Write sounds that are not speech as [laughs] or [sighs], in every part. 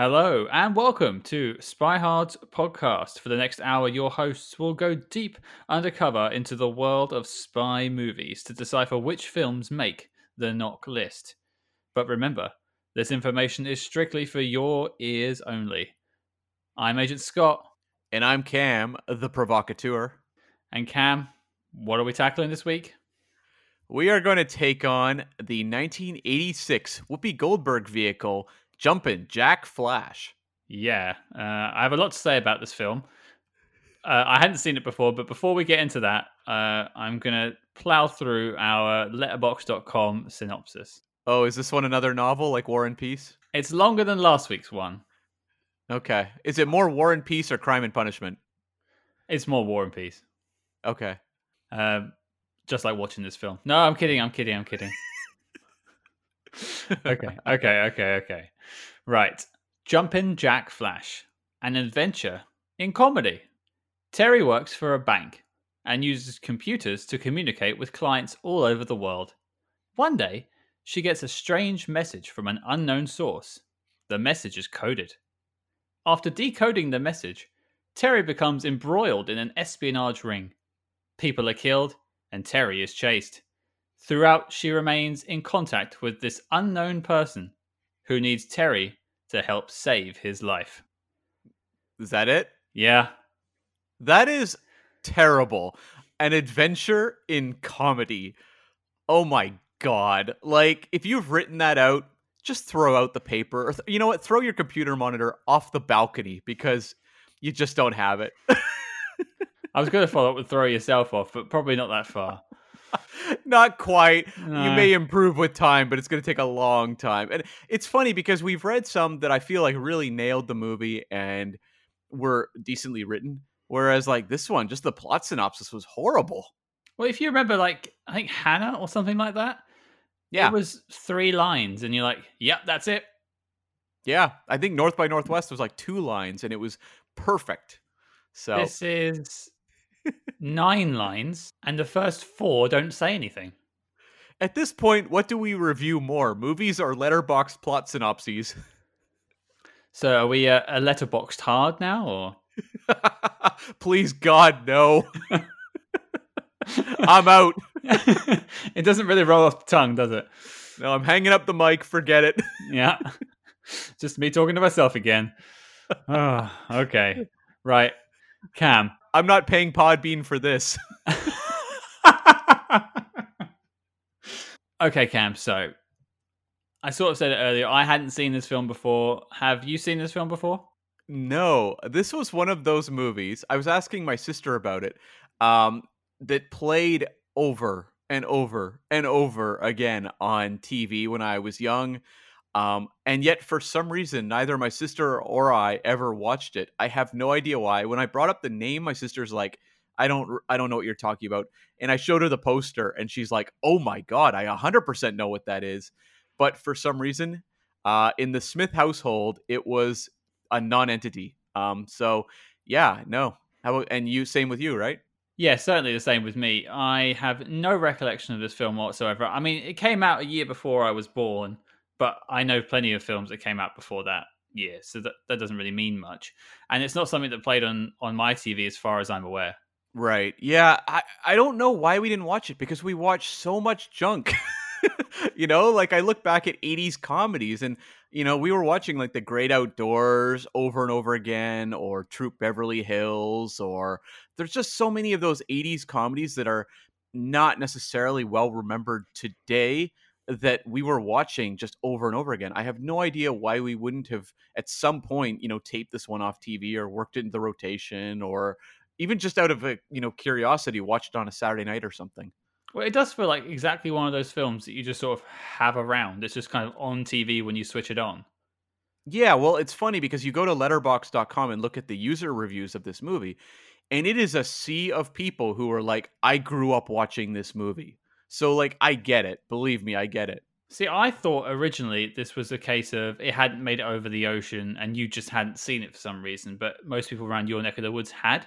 Hello and welcome to Spy Hard's podcast. For the next hour, your hosts will go deep undercover into the world of spy movies to decipher which films make the NOC list. But remember, this information is strictly for your ears only. I'm Agent Scott. And I'm Cam, the provocateur. And Cam, what are we tackling this week? We are going to take on the 1986 Whoopi Goldberg vehicle, Jumpin' Jack Flash. Yeah, uh, I have a lot to say about this film. Uh, I hadn't seen it before, but before we get into that, uh, I'm going to plow through our Letterboxd.com synopsis. Oh, is this one another novel like War and Peace? It's longer than last week's one. Okay. Is it more War and Peace or Crime and Punishment? It's more War and Peace. Okay. Um, just like watching this film. No, I'm kidding. I'm kidding. I'm kidding. [laughs] okay. Okay. Okay. Okay. Right. Jumpin' Jack Flash, an adventure in comedy. Terry works for a bank and uses computers to communicate with clients all over the world. One day, she gets a strange message from an unknown source. The message is coded. After decoding the message, Terry becomes embroiled in an espionage ring. People are killed, and Terry is chased. Throughout, she remains in contact with this unknown person who needs Terry to help save his life. Is that it? Yeah. That is terrible. An adventure in comedy. Oh my god. Like, if you've written that out, just throw out the paper. Or th- you know what? Throw your computer monitor off the balcony because you just don't have it. [laughs] I was going to follow up with throw yourself off, but probably not that far. [laughs] Not quite. No. You may uh. improve with time, but it's going to take a long time. And it's funny because we've read some that I feel like really nailed the movie and were decently written. Whereas, like this one, just the plot synopsis was horrible. Well, if you remember, like, I think Hannah or something like that, Yeah. it was three lines, and you're like, yep, that's it. Yeah. I think North by Northwest was like two lines and it was perfect. So, This is nine lines, and the first four don't say anything. at this point, what do we review more? Movies or Letterboxd plot synopses? [laughs] So are we uh, a letterboxed hard now, or [laughs] Please, God, no. [laughs] I'm out. it doesn't really roll off the tongue, does it? No, I'm hanging up the mic. Forget it. Yeah, just me talking to myself again. Oh, okay, right, Cam. I'm not paying Podbean for this. [laughs] okay, Cam. So I sort of said it earlier. I hadn't seen this film before. Have you seen this film before? No, this was one of those movies. I was asking my sister about it. Um, that played over and over and over again on TV when I was young. Um, and yet, for some reason, neither my sister or I ever watched it. I have no idea why. When I brought up the name, my sister's like, "I don't, I don't know what you're talking about." And I showed her the poster, and she's like, "Oh my god, I 100% know what that is." But for some reason, uh, in the Smith household, it was a non-entity. Um, so yeah, no. How and you, same with you, right? Yeah, certainly the same with me. I have no recollection of this film whatsoever. I mean, it came out a year before I was born, but I know plenty of films that came out before that year, so that, that doesn't really mean much. And it's not something that played on on my TV as far as I'm aware. Right. Yeah. I, I don't know why we didn't watch it because we watched so much junk. [laughs] you know, like I look back at 80s comedies and, you know, we were watching like The Great Outdoors over and over again or Troop Beverly Hills or there's just so many of those 80s comedies that are not necessarily well remembered today that we were watching just over and over again. I have no idea why we wouldn't have at some point, you know, taped this one off TV or worked it into the rotation or even just out of a, you know, curiosity watched it on a Saturday night or something. Well, it does feel like exactly one of those films that you just sort of have around. It's just kind of on TV when you switch it on. Yeah, well, it's funny because you go to Letterboxd.com and look at the user reviews of this movie, and it is a sea of people who are like, I grew up watching this movie. So, like, I get it. Believe me, I get it. See, I thought originally this was a case of it hadn't made it over the ocean and you just hadn't seen it for some reason, but most people around your neck of the woods had.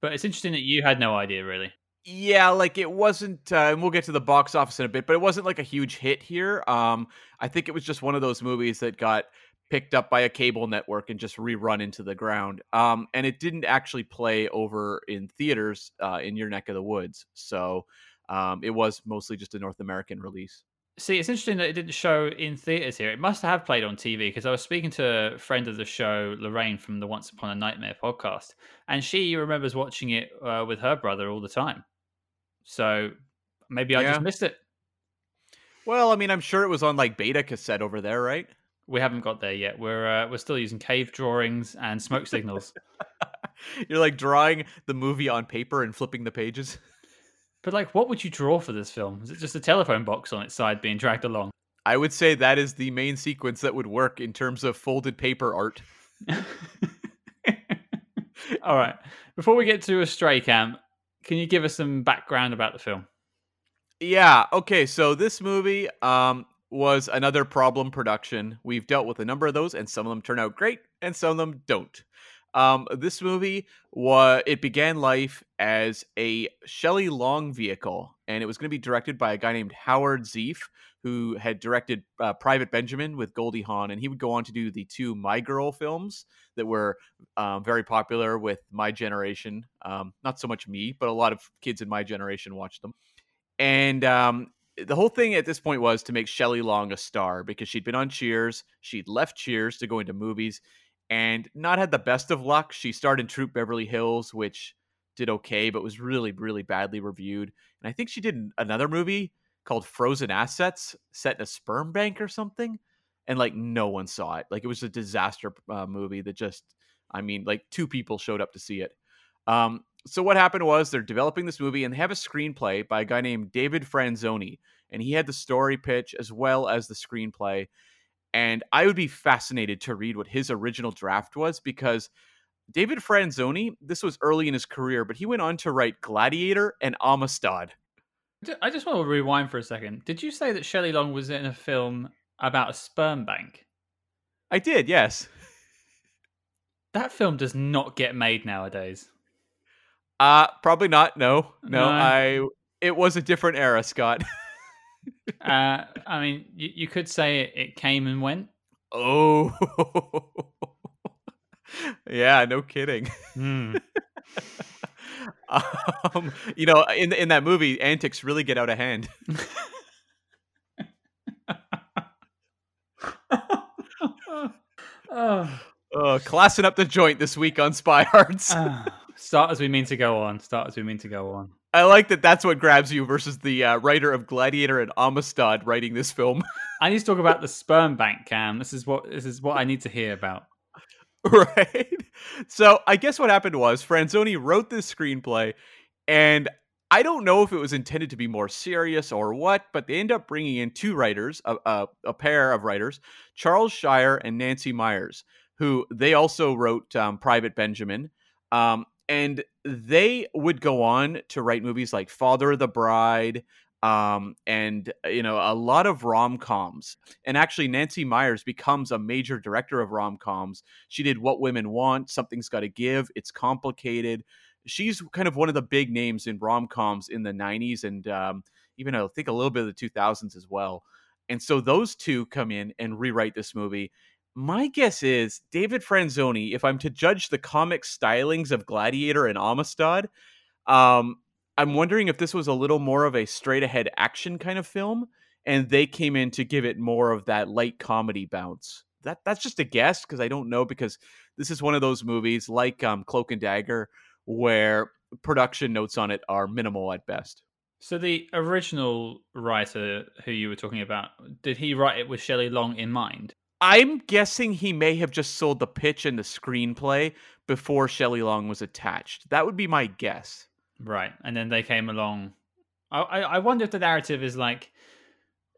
But it's interesting that you had no idea, really. Yeah, like it wasn't, uh, and we'll get to the box office in a bit, but it wasn't like a huge hit here. Um, I think it was just one of those movies that got picked up by a cable network and just rerun into the ground. Um, and it didn't actually play over in theaters uh, in your neck of the woods. So um, it was mostly just a North American release. See, it's interesting that it didn't show in theaters here. It must have played on TV because I was speaking to a friend of the show, Lorraine from the Once Upon a Nightmare podcast, and she remembers watching it uh, with her brother all the time. So maybe I Yeah. just missed it. Well, I mean, I'm sure it was on like beta cassette over there, right? We haven't got there yet. We're uh, we're still using cave drawings and smoke signals. [laughs] You're like drawing the movie on paper and flipping the pages. But like, what would you draw for this film? Is it just a telephone box on its side being dragged along? I would say that is the main sequence that would work in terms of folded paper art. [laughs] All right. Before we get to a stray cam, can you give us some background about the film? Yeah. Okay. So this movie um, was another problem production. We've dealt with a number of those, and some of them turn out great, and some of them don't. Um, this movie was it began life as a Shelley Long vehicle, and it was going to be directed by a guy named Howard Zieff, who had directed uh, Private Benjamin with Goldie Hawn, and he would go on to do the two My Girl films that were um, very popular with my generation. Um, not so much me, but a lot of kids in my generation watched them. And um, the whole thing at this point was to make Shelley Long a star because she'd been on Cheers. She'd left Cheers to go into movies and not had the best of luck. She starred in Troop Beverly Hills, which did okay, but was really, really badly reviewed. And I think she did another movie called Frozen Assets set in a sperm bank or something. And like no one saw it. Like it was a disaster uh, movie that just, I mean, like two people showed up to see it. Um, so what happened was they're developing this movie and they have a screenplay by a guy named David Franzoni, and he had the story pitch as well as the screenplay. And I would be fascinated to read what his original draft was because David Franzoni, this was early in his career, but he went on to write Gladiator and Amistad. I just want to rewind for a second. Did you say that Shelley Long was in a film about a sperm bank? I did, yes. That film does not get made nowadays. Uh probably not. No, no. No. I. It was a different era, Scott. [laughs] Uh, I mean, you, you could say it, it came and went. oh. [laughs] yeah, no kidding. Hmm. [laughs] um, you know, in in that movie, antics really get out of hand. [laughs] oh. Uh, classing up the joint this week on Spy Hards. Ah, start as we mean to go on. Start as we mean to go on. I like that. That's what grabs you versus the uh, writer of Gladiator and Amistad writing this film. [laughs] I need to talk about the sperm bank, Cam. This is what this is what I need to hear about. right? [laughs] So I guess what happened was Franzoni wrote this screenplay, and I don't know if it was intended to be more serious or what, but they end up bringing in two writers, a, a, a pair of writers, Charles Shyer and Nancy Meyers, who they also wrote um, Private Benjamin. Um, and they would go on to write movies like Father of the Bride, um, and you know a lot of rom coms. And actually, Nancy Meyers becomes a major director of rom coms. She did What Women Want, Something's Got to Give. It's complicated. She's kind of one of the big names in rom coms in the '90s, and um, even I think a little bit of the 2000s as well. And so those two come in and rewrite this movie. My guess is David Franzoni, if I'm to judge the comic stylings of Gladiator and Amistad, um, I'm wondering if this was a little more of a straight ahead action kind of film, and they came in to give it more of that light comedy bounce. That that's just a guess because I don't know because this is one of those movies like um, Cloak and Dagger where production notes on it are minimal at best. So the original writer who you were talking about, did he write it with Shelley Long in mind? I'm guessing he may have just sold the pitch and the screenplay before Shelley Long was attached. That would be my guess. Right. And then they came along. I, I I wonder if the narrative is like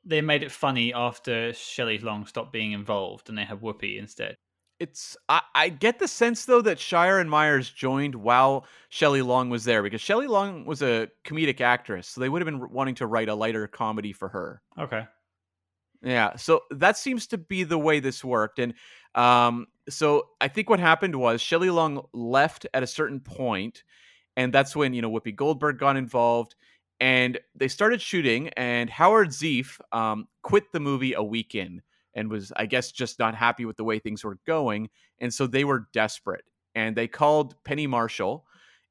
they made it funny after Shelley Long stopped being involved and they have Whoopi instead. It's I, I get the sense though that Shyer and Meyers joined while Shelley Long was there because Shelley Long was a comedic actress, so they would have been wanting to write a lighter comedy for her. Okay. Yeah, so that seems to be the way this worked, and um, so I think what happened was Shelley Long left at a certain point, and that's when you know Whoopi Goldberg got involved, and they started shooting, and Howard Zieff um, quit the movie a week in, and was, I guess, just not happy with the way things were going. And so they were desperate and they called Penny Marshall.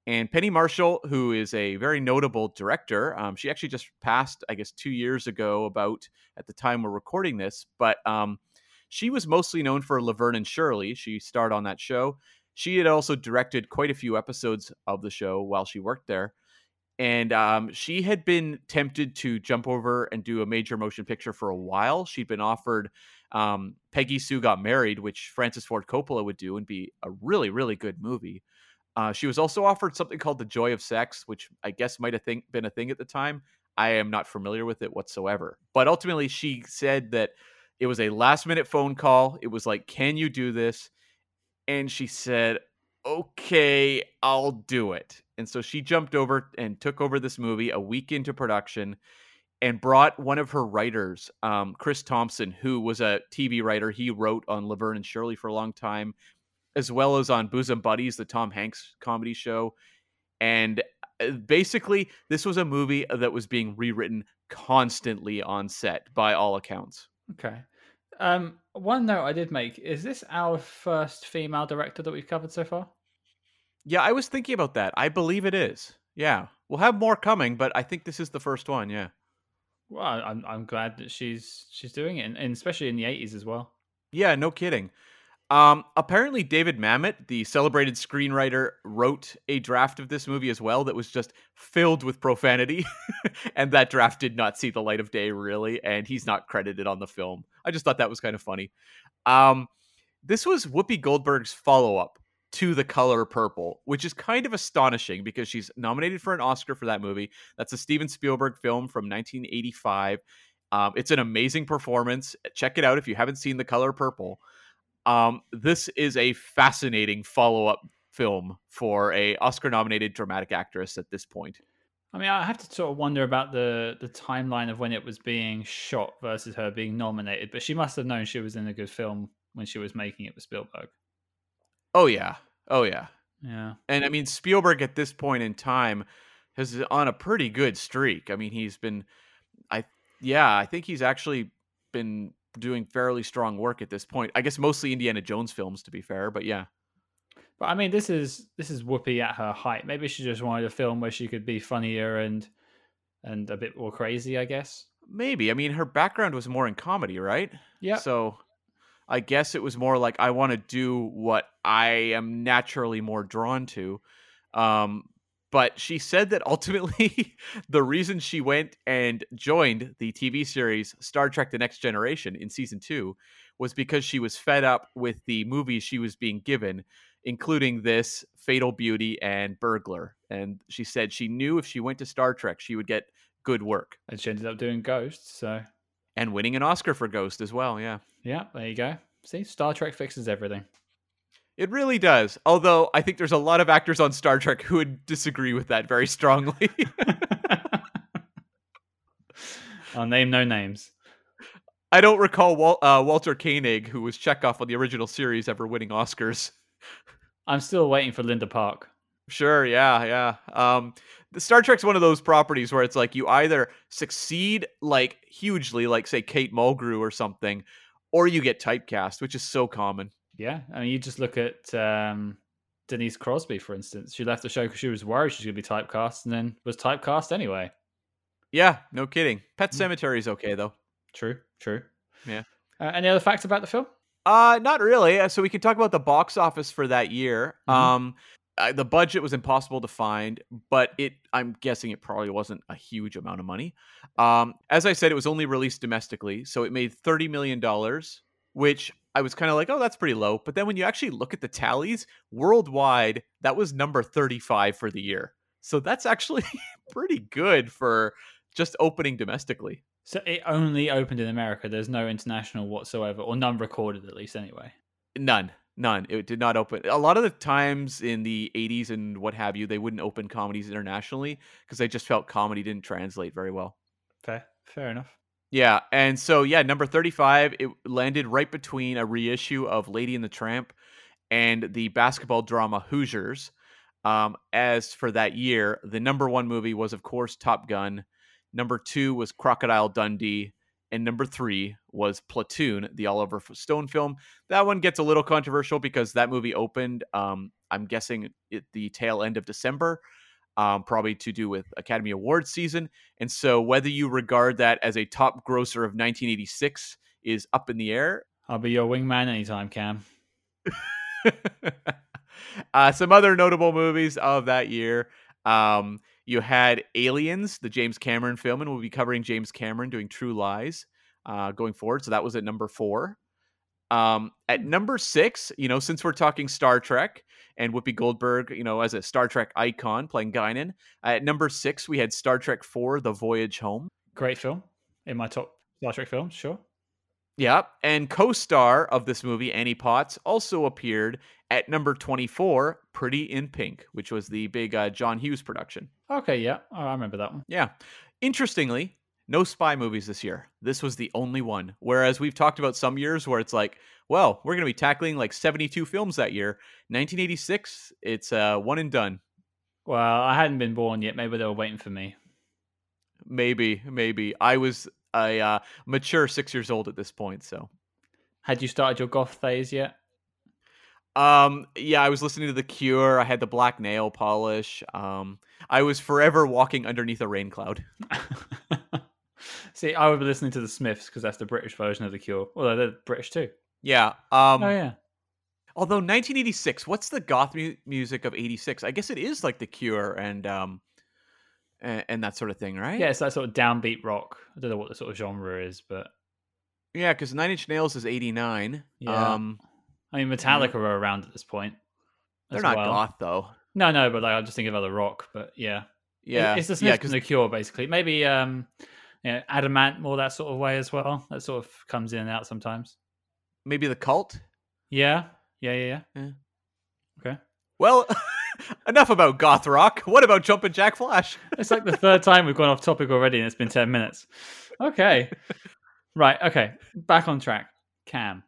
And Penny Marshall, who is a very notable director, um, she actually just passed, I guess, two years ago, about at the time we're recording this. But um, she was mostly known for Laverne and Shirley. She starred on that show. She had also directed quite a few episodes of the show while she worked there. And um, she had been tempted to jump over and do a major motion picture for a while. She'd been offered um, Peggy Sue Got Married, which Francis Ford Coppola would do and be a really, really good movie. Uh, she was also offered something called The Joy of Sex, which I guess might have think, been a thing at the time. I am not familiar with it whatsoever. But ultimately, she said that it was a last minute phone call. It was like, Can you do this? And she said, Okay, I'll do it. And so she jumped over and took over this movie a week into production and brought one of her writers, um, Chris Thompson, who was a TV writer. He wrote on Laverne and Shirley for a long time, as well as on Bosom Buddies, the Tom Hanks comedy show. And uh, basically, this was a movie that was being rewritten constantly on set by all accounts. Okay. Um, one note I did make is this our first female director that we've covered so far? Yeah, I was thinking about that. I believe it is. Yeah, we'll have more coming, but I think this is the first one. Yeah. Well, I'm I'm glad that she's she's doing it, and, and especially in the '80s as well. Yeah, no kidding. Um, apparently, David Mamet, the celebrated screenwriter, wrote a draft of this movie as well that was just filled with profanity, [laughs] and that draft did not see the light of day, really, and he's not credited on the film. I just thought that was kind of funny. Um, this was Whoopi Goldberg's follow up to The Color Purple, which is kind of astonishing because she's nominated for an Oscar for that movie. That's a Steven Spielberg film from 1985. Um, it's an amazing performance. Check it out if you haven't seen The Color Purple. Um, this is a fascinating follow up film for a Oscar nominated dramatic actress at this point. I mean, I have to sort of wonder about the the timeline of when it was being shot versus her being nominated. But she must have known she was in a good film when she was making it with Spielberg. Oh yeah. Oh yeah. Yeah. And I mean Spielberg at this point in time has on a pretty good streak. I mean, he's been I yeah, I think he's actually been doing fairly strong work at this point. I guess mostly Indiana Jones films to be fair, but yeah. But I mean, this is this is Whoopi at her height. Maybe she just wanted a film where she could be funnier and and a bit more crazy, I guess. Maybe. I mean, her background was more in comedy, right? Yeah. So I guess it was more like I want to do what I am naturally more drawn to. Um, but she said that ultimately [laughs] the reason she went and joined the TV series Star Trek The Next Generation in season two was because she was fed up with the movies she was being given, including this Fatal Beauty and Burglar. And she said she knew if she went to Star Trek, she would get good work. And she ended up doing Ghost, so. And winning an Oscar for Ghost as well, yeah. Yeah, there you go. See, Star Trek fixes everything. It really does. Although I think there's a lot of actors on Star Trek who would disagree with that very strongly. I'll [laughs] name no names. I don't recall Wal- uh, Walter Koenig, who was Chekov on the original series, ever winning Oscars. I'm still waiting for Linda Park. Sure, yeah, yeah. Um, the Star Trek's one of those properties where it's like you either succeed like hugely, like say Kate Mulgrew or something, or you get typecast, which is so common. Yeah, I mean, you just look at um, Denise Crosby, for instance. She left the show because she was worried she was going to be typecast, and then was typecast anyway. Yeah, no kidding. Pet Sematary is okay though. True, true. Yeah. Uh, any other facts about the film? Uh, not really. So we can talk about the box office for that year. Mhm. Um, uh, the budget was impossible to find, but it I'm guessing it probably wasn't a huge amount of money. Um, as I said, it was only released domestically, so it made thirty million dollars, which I was kind of like, oh, that's pretty low. But then when you actually look at the tallies worldwide, that was number thirty-five for the year. So that's actually [laughs] pretty good for just opening domestically. So it only opened in America. There's no international whatsoever, or none recorded at least, anyway. None. None. It did not open. A lot of the times in the 80s and what have you, they wouldn't open comedies internationally because they just felt comedy didn't translate very well. Fair, fair enough. Yeah. And so, yeah, number 35, it landed right between a reissue of Lady and the Tramp and the basketball drama Hoosiers. Um, as for that year, the number one movie was, of course, Top Gun. Number two was Crocodile Dundee. and number three was Platoon, the Oliver Stone film. That one gets a little controversial because that movie opened, um, I'm guessing, at the tail end of December, um, probably to do with Academy Awards season. And so, whether you regard that as a top grosser of 1986 is up in the air. I'll be your wingman anytime, Cam. [laughs] uh, some other notable movies of that year. Um, you had Aliens, the James Cameron film, and we'll be covering James Cameron doing True Lies uh, going forward. So that was at number four. Um, at number six, you know, since we're talking Star Trek and Whoopi Goldberg, you know, as a Star Trek icon playing Guinan, at number six we had Star Trek Four: The Voyage Home. Great film in my top Star Trek films, sure. Yeah, and co-star of this movie, Annie Potts, also appeared at number 24, Pretty in Pink, which was the big uh, John Hughes production. Okay, yeah, I remember that one. Yeah. Interestingly, no spy movies this year. This was the only one. Whereas we've talked about some years where it's like, well, we're going to be tackling like 72 films that year. 1986, it's uh, one and done. Well, I hadn't been born yet. Maybe they were waiting for me. Maybe, maybe. I was a uh, mature six years old at this point, so. Had you started your goth phase yet? Um, yeah, I was listening to The Cure. I had the black nail polish. Um, I was forever walking underneath a rain cloud. [laughs] See, I would be listening to the Smiths because that's the British version of The Cure. Although they're British too. Yeah. Um, oh yeah. Although 1986, what's the goth mu- music of 86? I guess it is like The Cure and um, and, and that sort of thing, right? Yeah, it's that sort of downbeat rock. I don't know what the sort of genre is, but yeah, because Nine Inch Nails is 89. Yeah. Um, I mean, Metallica are around at this point. they're not well. goth though. No, no, but like, I'm just thinking of other rock. But yeah, Yeah, it's the yeah, Smiths because and the Cure basically. Maybe um, yeah, Adam Ant more that sort of way as well. That sort of comes in and out sometimes. maybe the cult. Yeah, yeah, yeah, yeah. Yeah. Okay, Well, [laughs] enough about goth rock. What about Jumpin' Jack Flash? [laughs] it's like the third time we've gone off topic already, and it's been ten minutes. Okay, right. Okay, back on track. Cam,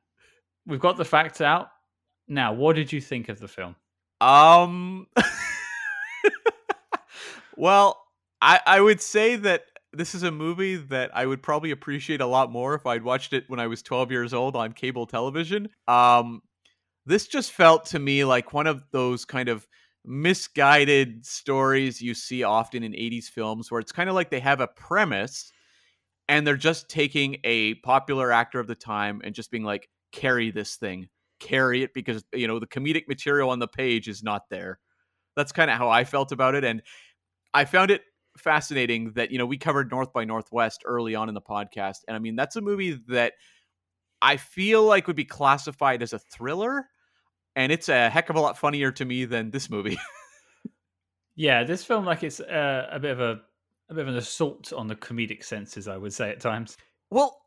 we've got the facts out. Now, what did you think of the film? Um. [laughs] well, I I would say that this is a movie that I would probably appreciate a lot more if I'd watched it when I was 12 years old on cable television. Um, this just felt to me like one of those kind of misguided stories you see often in 80s films where it's kind of like they have a premise and they're just taking a popular actor of the time and just being like carry this thing carry it because you know the comedic material on the page is not there that's kind of how i felt about it and i found it fascinating that you know we covered north by northwest early on in the podcast and i mean that's a movie that i feel like would be classified as a thriller and it's a heck of a lot funnier to me than this movie [laughs] Yeah, this film like it's uh, a bit of a a bit of an assault on the comedic senses, I would say at times. Well,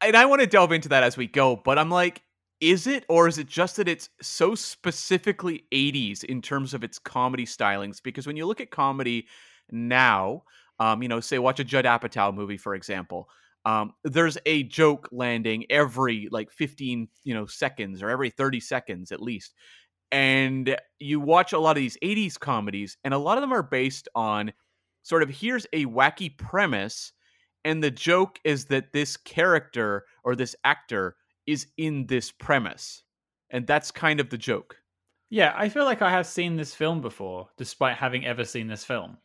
and I want to delve into that as we go, but I'm like, is it or is it just that it's so specifically 80s in terms of its comedy stylings? Because when you look at comedy now, um, you know, say watch a Judd Apatow movie, for example. Um, there's a joke landing every like 15, you know, seconds or every 30 seconds at least. And you watch a lot of these 80s comedies, and a lot of them are based on sort of here's a wacky premise and the joke is that this character or this actor is in this premise and that's kind of the joke Yeah, I feel like I have seen this film before, despite having ever seen this film.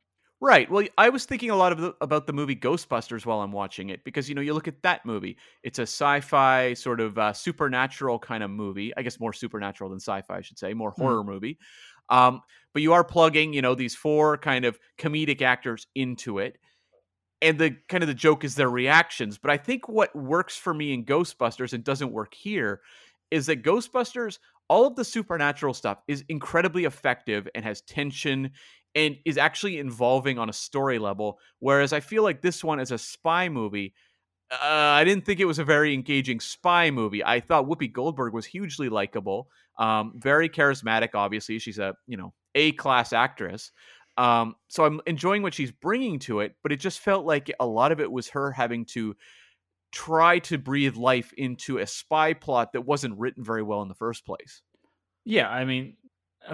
Right well i was thinking a lot of the, about the movie ghostbusters while i'm watching it because you know you look at that movie it's a sci-fi sort of uh, supernatural kind of movie i guess more supernatural than sci-fi i should say more Hmm. horror movie um, but you are plugging you know these four kind of comedic actors into it and the kind of the joke is their reactions but i think what works for me in ghostbusters and doesn't work here is that ghostbusters all of the supernatural stuff is incredibly effective and has tension and is actually involving on a story level whereas i feel like this one is a spy movie uh, I didn't think it was a very engaging spy movie. I thought Whoopi Goldberg was hugely likable, um, very charismatic. Obviously, she's a you know a class actress. Um, so I'm enjoying what she's bringing to it, but it just felt like a lot of it was her having to try to breathe life into a spy plot that wasn't written very well in the first place. Yeah, I mean,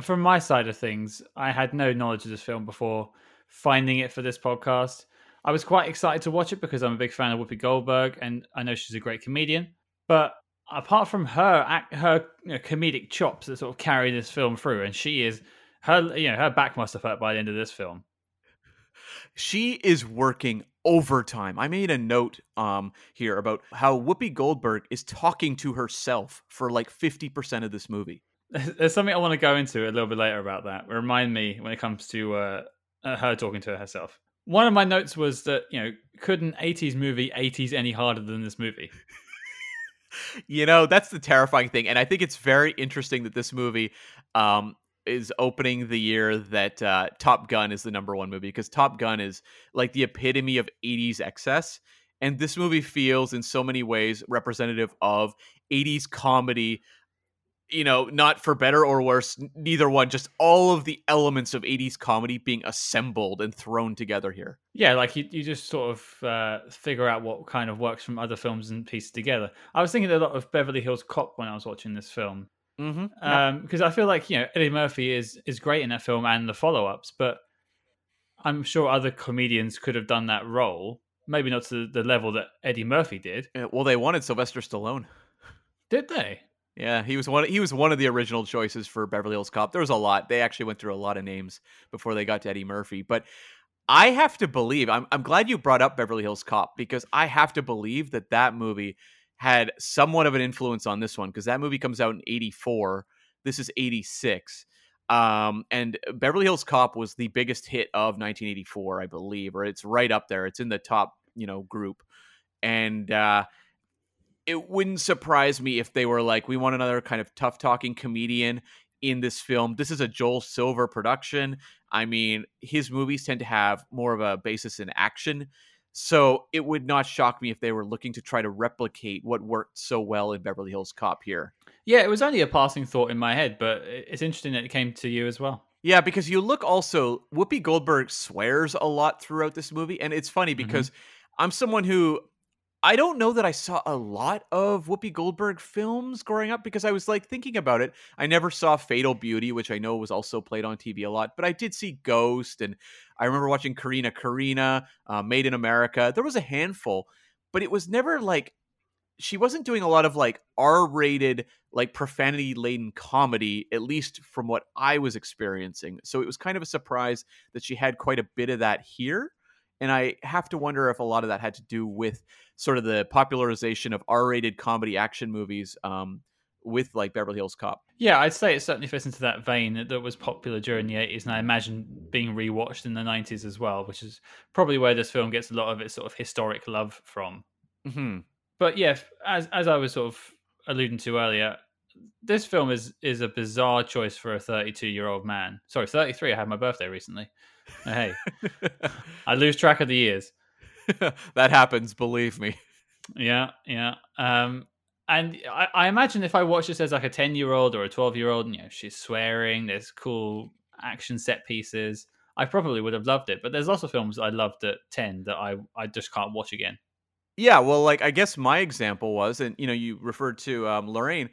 from my side of things, I had no knowledge of this film before finding it for this podcast. I was quite excited to watch it because I'm a big fan of Whoopi Goldberg, and I know she's a great comedian. But apart from her her you know, comedic chops that sort of carry this film through, and she is her you know her back must have hurt by the end of this film. She is working overtime. I made a note um here about how Whoopi Goldberg is talking to herself for like 50% of this movie. [laughs] There's something I want to go into a little bit later about that. Remind me when it comes to uh, her talking to herself. One of my notes was that, you know, could an 80s movie 80s any harder than this movie? [laughs] you know, that's the terrifying thing. And I think it's very interesting that this movie um, is opening the year that uh, Top Gun is the number one movie because Top Gun is like the epitome of 80s excess. And this movie feels in so many ways representative of 80s comedy you know, not for better or worse, neither one, just all of the elements of 80s comedy being assembled and thrown together here. Yeah, like you, you just sort of uh, figure out what kind of works from other films and piece together. I was thinking a lot of Beverly Hills Cop when I was watching this film. Mm-hmm. Um, because I feel like, you know, Eddie Murphy is, is great in that film and the follow ups, but I'm sure other comedians could have done that role. Maybe not to the level that Eddie Murphy did. Yeah, well, they wanted Sylvester Stallone. Did they? Yeah, he was one. He was one of the original choices for Beverly Hills Cop. There was a lot. They actually went through a lot of names before they got to Eddie Murphy. But I have to believe. I'm I'm glad you brought up Beverly Hills Cop because I have to believe that that movie had somewhat of an influence on this one because that movie comes out in '84. This is '86. Um, and Beverly Hills Cop was the biggest hit of 1984, I believe, or it's right up there. It's in the top, you know, group. And uh, it wouldn't surprise me if they were like, we want another kind of tough talking comedian in this film. This is a Joel Silver production. I mean, his movies tend to have more of a basis in action. So it would not shock me if they were looking to try to replicate what worked so well in Beverly Hills Cop here. Yeah, it was only a passing thought in my head, but it's interesting that it came to you as well. Yeah, because you look also, Whoopi Goldberg swears a lot throughout this movie. And it's funny mm-hmm. because mm-hmm. I'm someone who I don't know that I saw a lot of Whoopi Goldberg films growing up because I was like thinking about it. I never saw Fatal Beauty, which I know was also played on TV a lot, but I did see Ghost, and I remember watching Corrina Corrina, uh, Made in America. There was a handful, but it was never like she wasn't doing a lot of like R-rated, like profanity-laden comedy, at least from what I was experiencing. So it was kind of a surprise that she had quite a bit of that here. And I have to wonder if a lot of that had to do with sort of the popularization of R-rated comedy action movies um, with like Beverly Hills Cop. Yeah, I'd say it certainly fits into that vein that was popular during the 80s, and I imagine being rewatched in the 90s as well, which is probably where this film gets a lot of its sort of historic love from. Mm-hmm. But yeah, as as I was sort of alluding to earlier, this film is is a bizarre choice for a 32 year old man. Sorry, 33. I had my birthday recently. Hey, [laughs] I lose track of the years. that happens, believe me. Yeah, yeah. Um, and I, I, imagine if I watch this as like a ten year old or a twelve year old, and you know, she's swearing, there's cool action set pieces. I probably would have loved it, but there's lots of films I loved at ten that I I just can't watch again. Yeah, well, like I guess my example was, and you know, you referred to um, Lorraine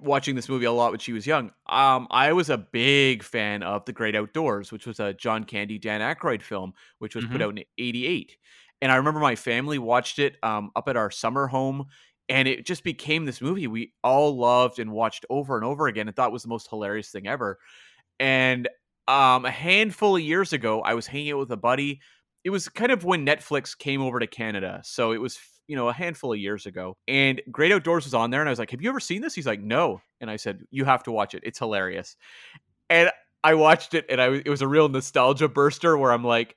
watching this movie a lot when she was young. Um, I was a big fan of The Great Outdoors, which was a John Candy, Dan Aykroyd film, which was mm-hmm. put out in '88. And I remember my family watched it um, up at our summer home, and it just became this movie we all loved and watched over and over again and thought was the most hilarious thing ever. And um, a handful of years ago, I was hanging out with a buddy. It was kind of when Netflix came over to Canada, so it was you know a handful of years ago. And Great Outdoors was on there, and I was like, "Have you ever seen this?" He's like, "No," and I said, "You have to watch it. It's hilarious." And I watched it, and I it was a real nostalgia burster where I'm like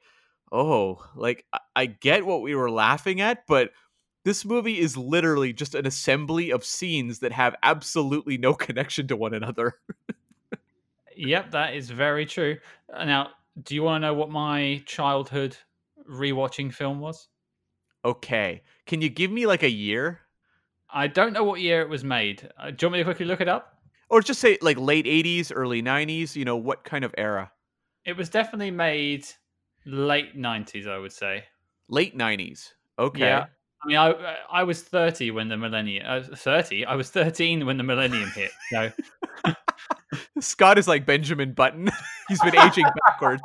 oh, like I get what we were laughing at, but this movie is literally just an assembly of scenes that have absolutely no [laughs] connection to one another. yep, that is very true. Now, do you want to know what my childhood rewatching film was? Okay. Can you give me like a year? I don't know what year it was made. Uh, do you want me to quickly look it up? Or just say like late 80s, early 90s, you know, what kind of era? It was definitely made late nineties, I would say. Late nineties. Okay. Yeah. I mean, I I was thirty when the millennium. Uh, thirty. I was thirteen when the millennium hit. So [laughs] Scott is like Benjamin Button. [laughs] He's been aging [laughs] backwards.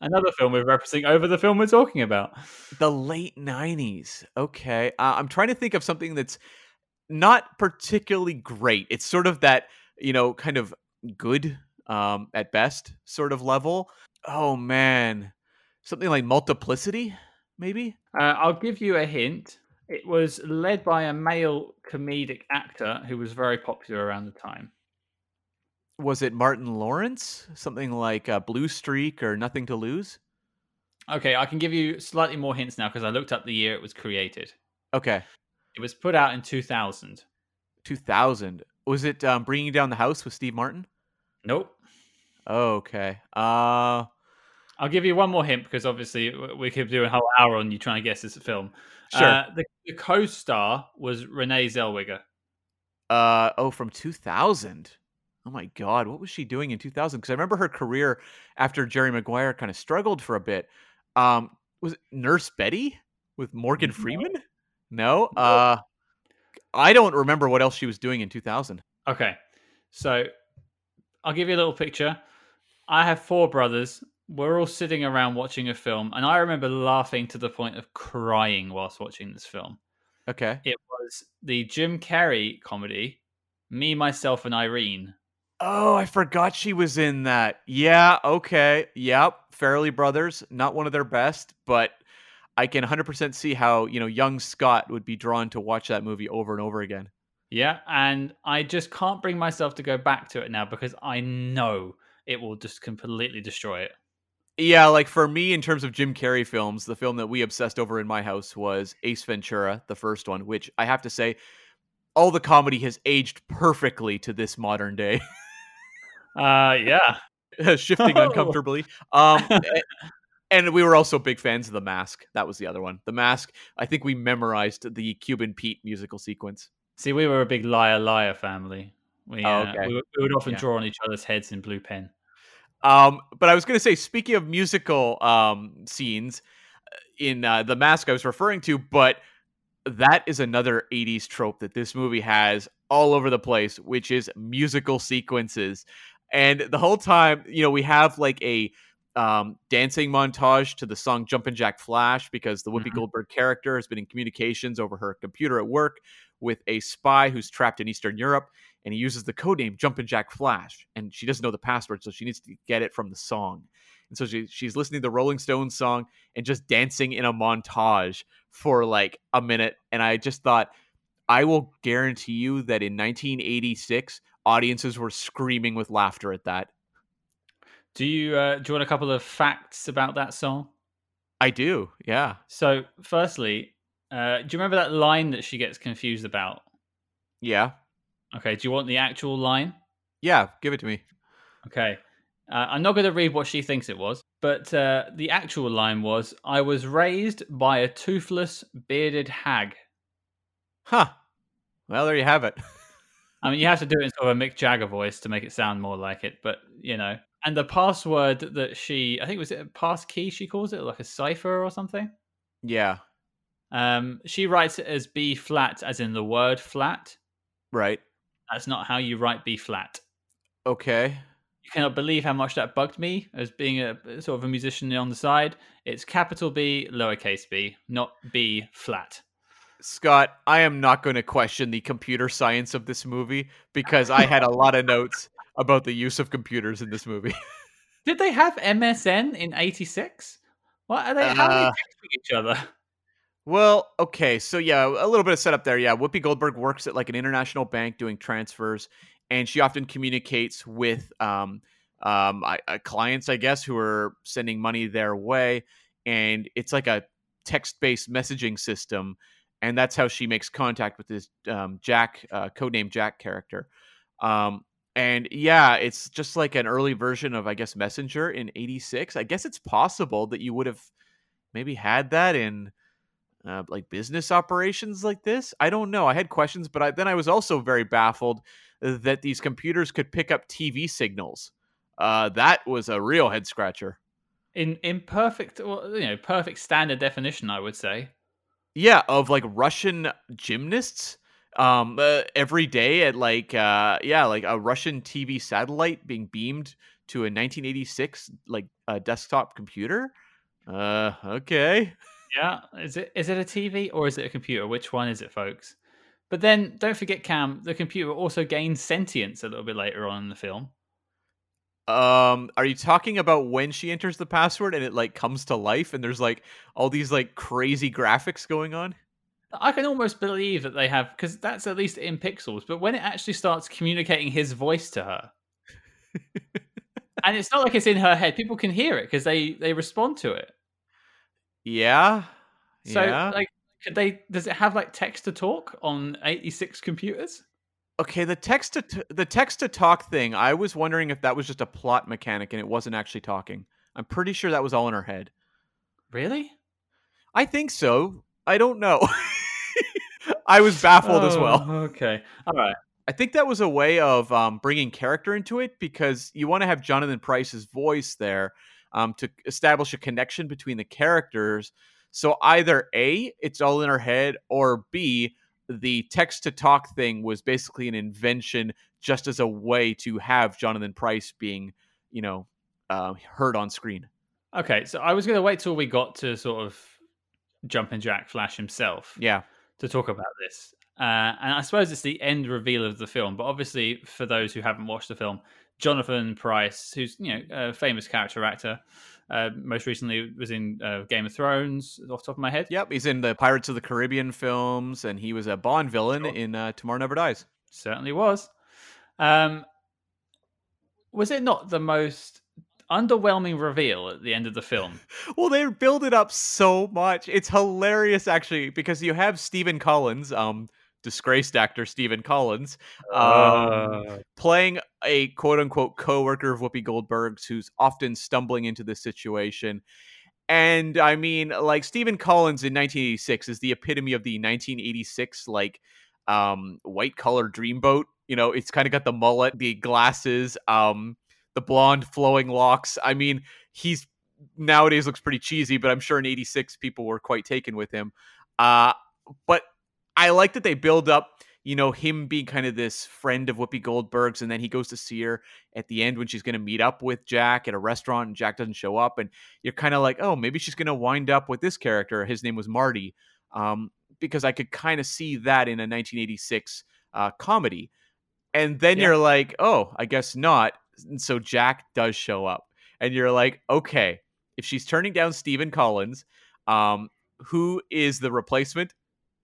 Another film we're referencing over the film we're talking about. The late 90s. Okay. Uh, I'm trying to think of something that's not particularly great. It's sort of that, you know, kind of good um, at best sort of level. Oh, man. Something like Multiplicity, maybe? Uh, I'll give you a hint. It was led by a male comedic actor who was very popular around the time. Was it Martin Lawrence? Something like uh, Blue Streak or Nothing to Lose? Okay, I can give you slightly more hints now because I looked up the year it was created. Okay. It was put out in 2000. 2000. Was it um, Bringing Down the House with Steve Martin? Nope. Okay. Uh, I'll give you one more hint because obviously we could do a whole hour on you trying to guess this film. Sure. Uh, the, the co-star was Renee Zellweger. uh, oh, from 2000. Oh my God. What was she doing in 2000? Because I remember her career after Jerry Maguire kind of struggled for a bit. Um, was it Nurse Betty with Morgan No. Freeman? No. Uh, I don't remember what else she was doing in 2000. Okay, so I'll give you a little picture. I have four brothers. We're all sitting around watching a film, and I remember laughing to the point of crying whilst watching this film. Okay. It was the Jim Carrey comedy, Me, Myself, and Irene. Oh, I forgot she was in that. Yeah, okay. Yep. Farrelly Brothers, not one of their best, but I can 100% see how, you know, young Scott would be drawn to watch that movie over and over again. Yeah, and I just can't bring myself to go back to it now because I know it will just completely destroy it. Yeah, like for me, in terms of Jim Carrey films, the film that we obsessed over in my house was Ace Ventura, the first one, which I have to say, all the comedy has aged perfectly to this modern day, [laughs] Uh, yeah. [laughs] shifting Oh. uncomfortably. Um, [laughs] and we were also big fans of The Mask. That was the other one. The Mask. I think we memorized the Cuban Pete musical sequence. See, we were a big liar liar family. We, Oh, uh, we, would- we would often Yeah. draw on each other's heads in blue pen. Um, but I was going to say, speaking of musical um, scenes uh, in uh, The Mask, I was referring to, but that is another 80s trope that this movie has all over the place, which is musical sequences. And the whole time, you know, we have like a um, dancing montage to the song Jumpin' Jack Flash because the Whoopi Mhm. Goldberg character has been in communications over her computer at work with a spy who's trapped in Eastern Europe and he uses the codename Jumpin' Jack Flash, and she doesn't know the password, so she needs to get it from the song. And so she, she's listening to the Rolling Stones song and just dancing in a montage for like a minute. And I just thought, I will guarantee you that in 1986, audiences were screaming with laughter at that. Do you uh, do you want a couple of facts about that song? I do, yeah. So, firstly, uh, do you remember that line that she gets confused about? Yeah. Okay, do you want the actual line? Yeah, give it to me. Okay. Uh, I'm not going to read what she thinks it was, but uh, the actual line was I was raised by a toothless, bearded hag. Huh. Well, there you have it. [laughs] I mean, you have to do it in sort of a Mick Jagger voice to make it sound more like it, but you know. And the password that she, I think, was it a pass key she calls it, like a cipher or something? yeah, Um, she writes it as B flat, as in the word flat. right. That's not how you write B flat. Okay. You cannot believe how much that bugged me as being a sort of a musician on the side. It's capital B, lowercase b, not B flat. Scott, I am not going to question the computer science of this movie because I had a lot of notes about the use of computers in this movie. [laughs] Did they have MSN in '86? What are they? How are they Uh, texting each other? Well, okay, so yeah, a little bit of setup there. Yeah, Whoopi Goldberg works at like an international bank doing transfers, and she often communicates with um, um, I, uh, clients, I guess, who are sending money their way, and it's like a text-based messaging system, and that's how she makes contact with this um, Jack, uh, codename Jack character. Um, and yeah, it's just like an early version of, I guess, Messenger in '86. I guess it's possible that you would have maybe had that in uh, like business operations like this. I don't know. I had questions, but I, then I was also very baffled that these computers could pick up TV signals. Uh, that was a real head scratcher. In in perfect, well, you know, perfect standard definition, I would say. Yeah, of like Russian gymnasts um uh, every day at like uh yeah like a Russian TV satellite being beamed to a 1986 like a desktop computer. Uh, okay. Yeah, is it is it a TV or is it a computer? Which one is it, folks? But then don't forget, Cam, the computer also gains sentience a little bit later on in the film. Um, are you talking about when she enters the password and it like comes to life and there's like all these like crazy graphics going on? I can almost believe that they have because that's at least in pixels. But when it actually starts communicating his voice to her, [laughs] and it's not like it's in her head, people can hear it because they they respond to it. Yeah. So yeah. like, could they? Does it have like text to talk on eighty six computers? Okay, the text to t- the text to talk thing. I was wondering if that was just a plot mechanic and it wasn't actually talking. I'm pretty sure that was all in her head. Really? I think so. I don't know. [laughs] I was baffled as well. Oh, Okay. All right. I think that was a way of um, bringing character into it because you want to have Jonathan Pryce's voice there um, to establish a connection between the characters. So either A, it's all in her head, or B, the text to talk thing was basically an invention just as a way to have Jonathan Pryce being, you know, uh, heard on screen. Okay. So I was going to wait till we got to sort of Jumpin' Jack Flash himself. Yeah. to talk about this. Uh, and I suppose it's the end reveal of the film. But obviously, for those who haven't watched the film, Jonathan Pryce, who's you know a famous character actor, uh, most recently was in uh, Game of Thrones. Off the top of my head, Yep. He's in the Pirates of the Caribbean films, and he was a Bond villain Sure. in uh, Tomorrow Never Dies. certainly was. Um, was it not the most underwhelming reveal at the end of the film? [laughs] Well, they build it up so much. It's hilarious, actually, because you have Stephen Collins, um, disgraced actor Stephen Collins, um, playing a quote unquote coworker of Whoopi Goldberg's who's often stumbling into this situation. And I mean, like Stephen Collins in 1986 is the epitome of the 1986 like um white collar dreamboat. You know, it's kind of got the mullet, the glasses, um, the blonde flowing locks. I mean, he's nowadays looks pretty cheesy, but I'm sure in 86 people were quite taken with him. Uh but I like that they build up, you know, him being kind of this friend of Whoopi Goldberg's, and then he goes to see her at the end when she's going to meet up with Jack at a restaurant, and Jack doesn't show up, and you're kind of like, oh, maybe she's going to wind up with this character. His name was Marty, um, because I could kind of see that in a 1986 uh, comedy, and then Yeah. you're like, oh, I guess not. And so Jack does show up, and you're like, okay, if she's turning down Stephen Collins, um, who is the replacement?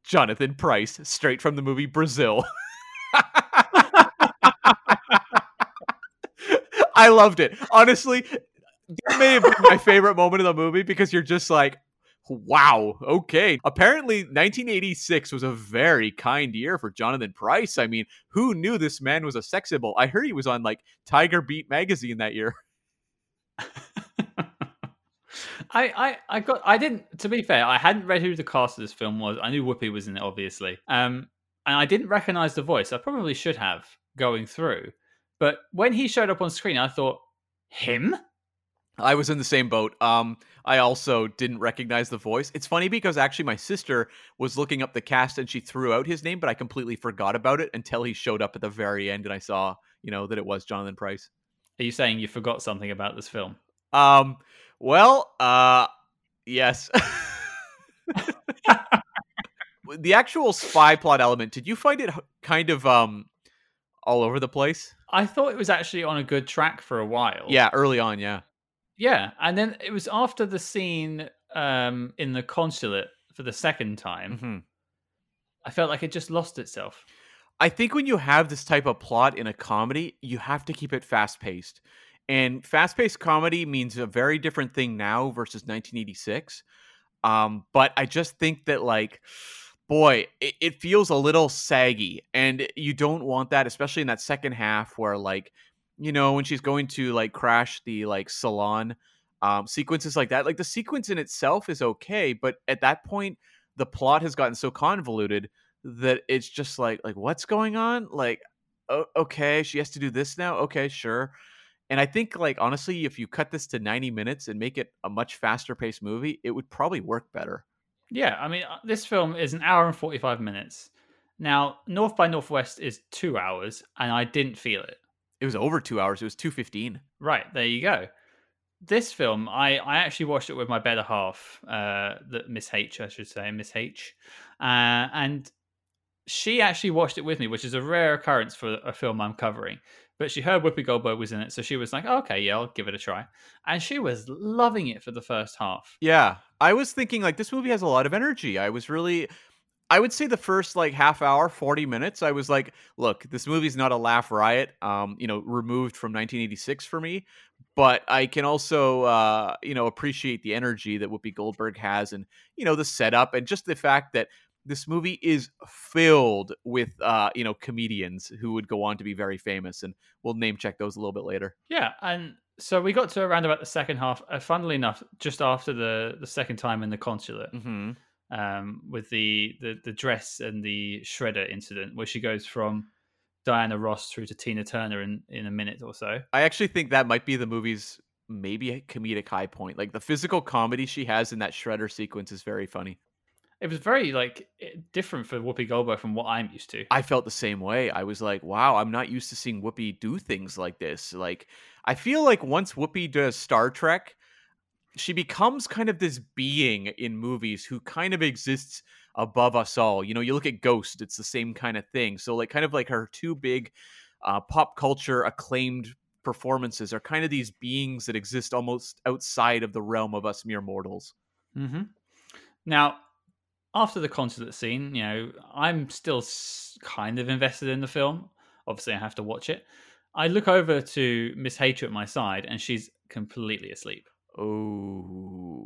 Jonathan Pryce, straight from the movie Brazil. [laughs] I loved it. Honestly, that may have been my favorite moment of the movie because you're just like, wow, okay. Apparently, 1986 was a very kind year for Jonathan Pryce. I mean, who knew this man was a sex symbol? I heard he was on like Tiger Beat magazine that year. [laughs] I, I, I got. I didn't. To be fair, I hadn't read who the cast of this film was. I knew Whoopi was in it, obviously. Um, and I didn't recognize the voice. I probably should have going through. But when he showed up on screen, I thought, him? I was in the same boat. Um, I also didn't recognize the voice. It's funny because actually my sister was looking up the cast and she threw out his name, but I completely forgot about it until he showed up at the very end and I saw, you know, that it was Jonathan Pryce. Are you saying you forgot something about this film? Um, well, uh, yes. the actual spy plot element, did you find it kind of um all over the place? I thought it was actually on a good track for a while. Yeah, early on, yeah. Yeah, and then it was after the scene um, in the consulate for the second time. hmm I felt like it just lost itself. I think when you have this type of plot in a comedy, you have to keep it fast paced. And fast paced comedy means a very different thing now versus 1986. Um, but I just think that, like, boy, it, it feels a little saggy. And you don't want that, especially in that second half where, like, you know, when she's going to like crash the like salon um, sequences like that. Like, the sequence in itself is okay. But at that point, the plot has gotten so convoluted that it's just like like what's going on like okay she has to do this now okay sure and i think like honestly if you cut this to 90 minutes and make it a much faster paced movie it would probably work better Yeah, I mean, uh, this film is an hour and 45 minutes. Now, North by Northwest is two hours, and I didn't feel it. It was over two hours. It was two fifteen. Right there, you go. This film, I I actually watched it with my better half, uh, the Miss H, I should say, Miss H, uh, and she actually watched it with me, which is a rare occurrence for a film I'm covering. But she heard Whoopi Goldberg was in it, so she was like, "Okay, yeah, I'll give it a try." And she was loving it for the first half. Yeah, I was thinking like this movie has a lot of energy. I was really I would say the first like half hour, 40 minutes, I was like, look, this movie's not a laugh riot, um, you know, removed from 1986 for me, but I can also uh, you know, appreciate the energy that Whoopi Goldberg has and, you know, the setup and just the fact that this movie is filled with uh, you know, comedians who would go on to be very famous and we'll name check those a little bit later. Yeah, and so we got to around about the second half. Uh, funnily enough, just after the the second time in the consulate, Mm-hmm. um, with the, the the dress and the shredder incident, where she goes from Diana Ross through to Tina Turner in in a minute or so. I actually think that might be the movie's maybe a comedic high point. Like the physical comedy she has in that shredder sequence is very funny. It was very like different for Whoopi Goldberg from what I'm used to. I felt the same way. I was like, wow, I'm not used to seeing Whoopi do things like this. Like, I feel like once Whoopi does Star Trek, she becomes kind of this being in movies who kind of exists above us all. You know, you look at Ghost, it's the same kind of thing. So, like, kind of like her two big uh, pop culture acclaimed performances are kind of these beings that exist almost outside of the realm of us mere mortals. Mm-hmm. Now, after the consulate scene, you know, I'm still kind of invested in the film. Obviously, I have to watch it. I look over to Miss Hater at my side, and she's completely asleep. Oh,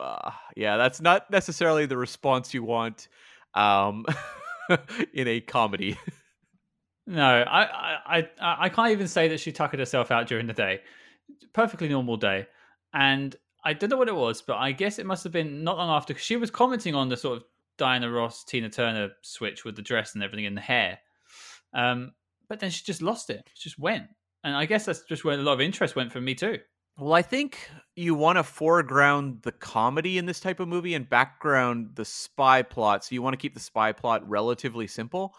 uh, yeah, that's not necessarily the response you want um, [laughs] in a comedy. No, I, I, I, I can't even say that she tuckered herself out during the day. Perfectly normal day, and I don't know what it was, but I guess it must have been not long after because she was commenting on the sort of Diana Ross, Tina Turner switch with the dress and everything in the hair. Um, but then she just lost it. She just went, and I guess that's just where a lot of interest went for me too. Well, I think you want to foreground the comedy in this type of movie and background the spy plot. So you want to keep the spy plot relatively simple.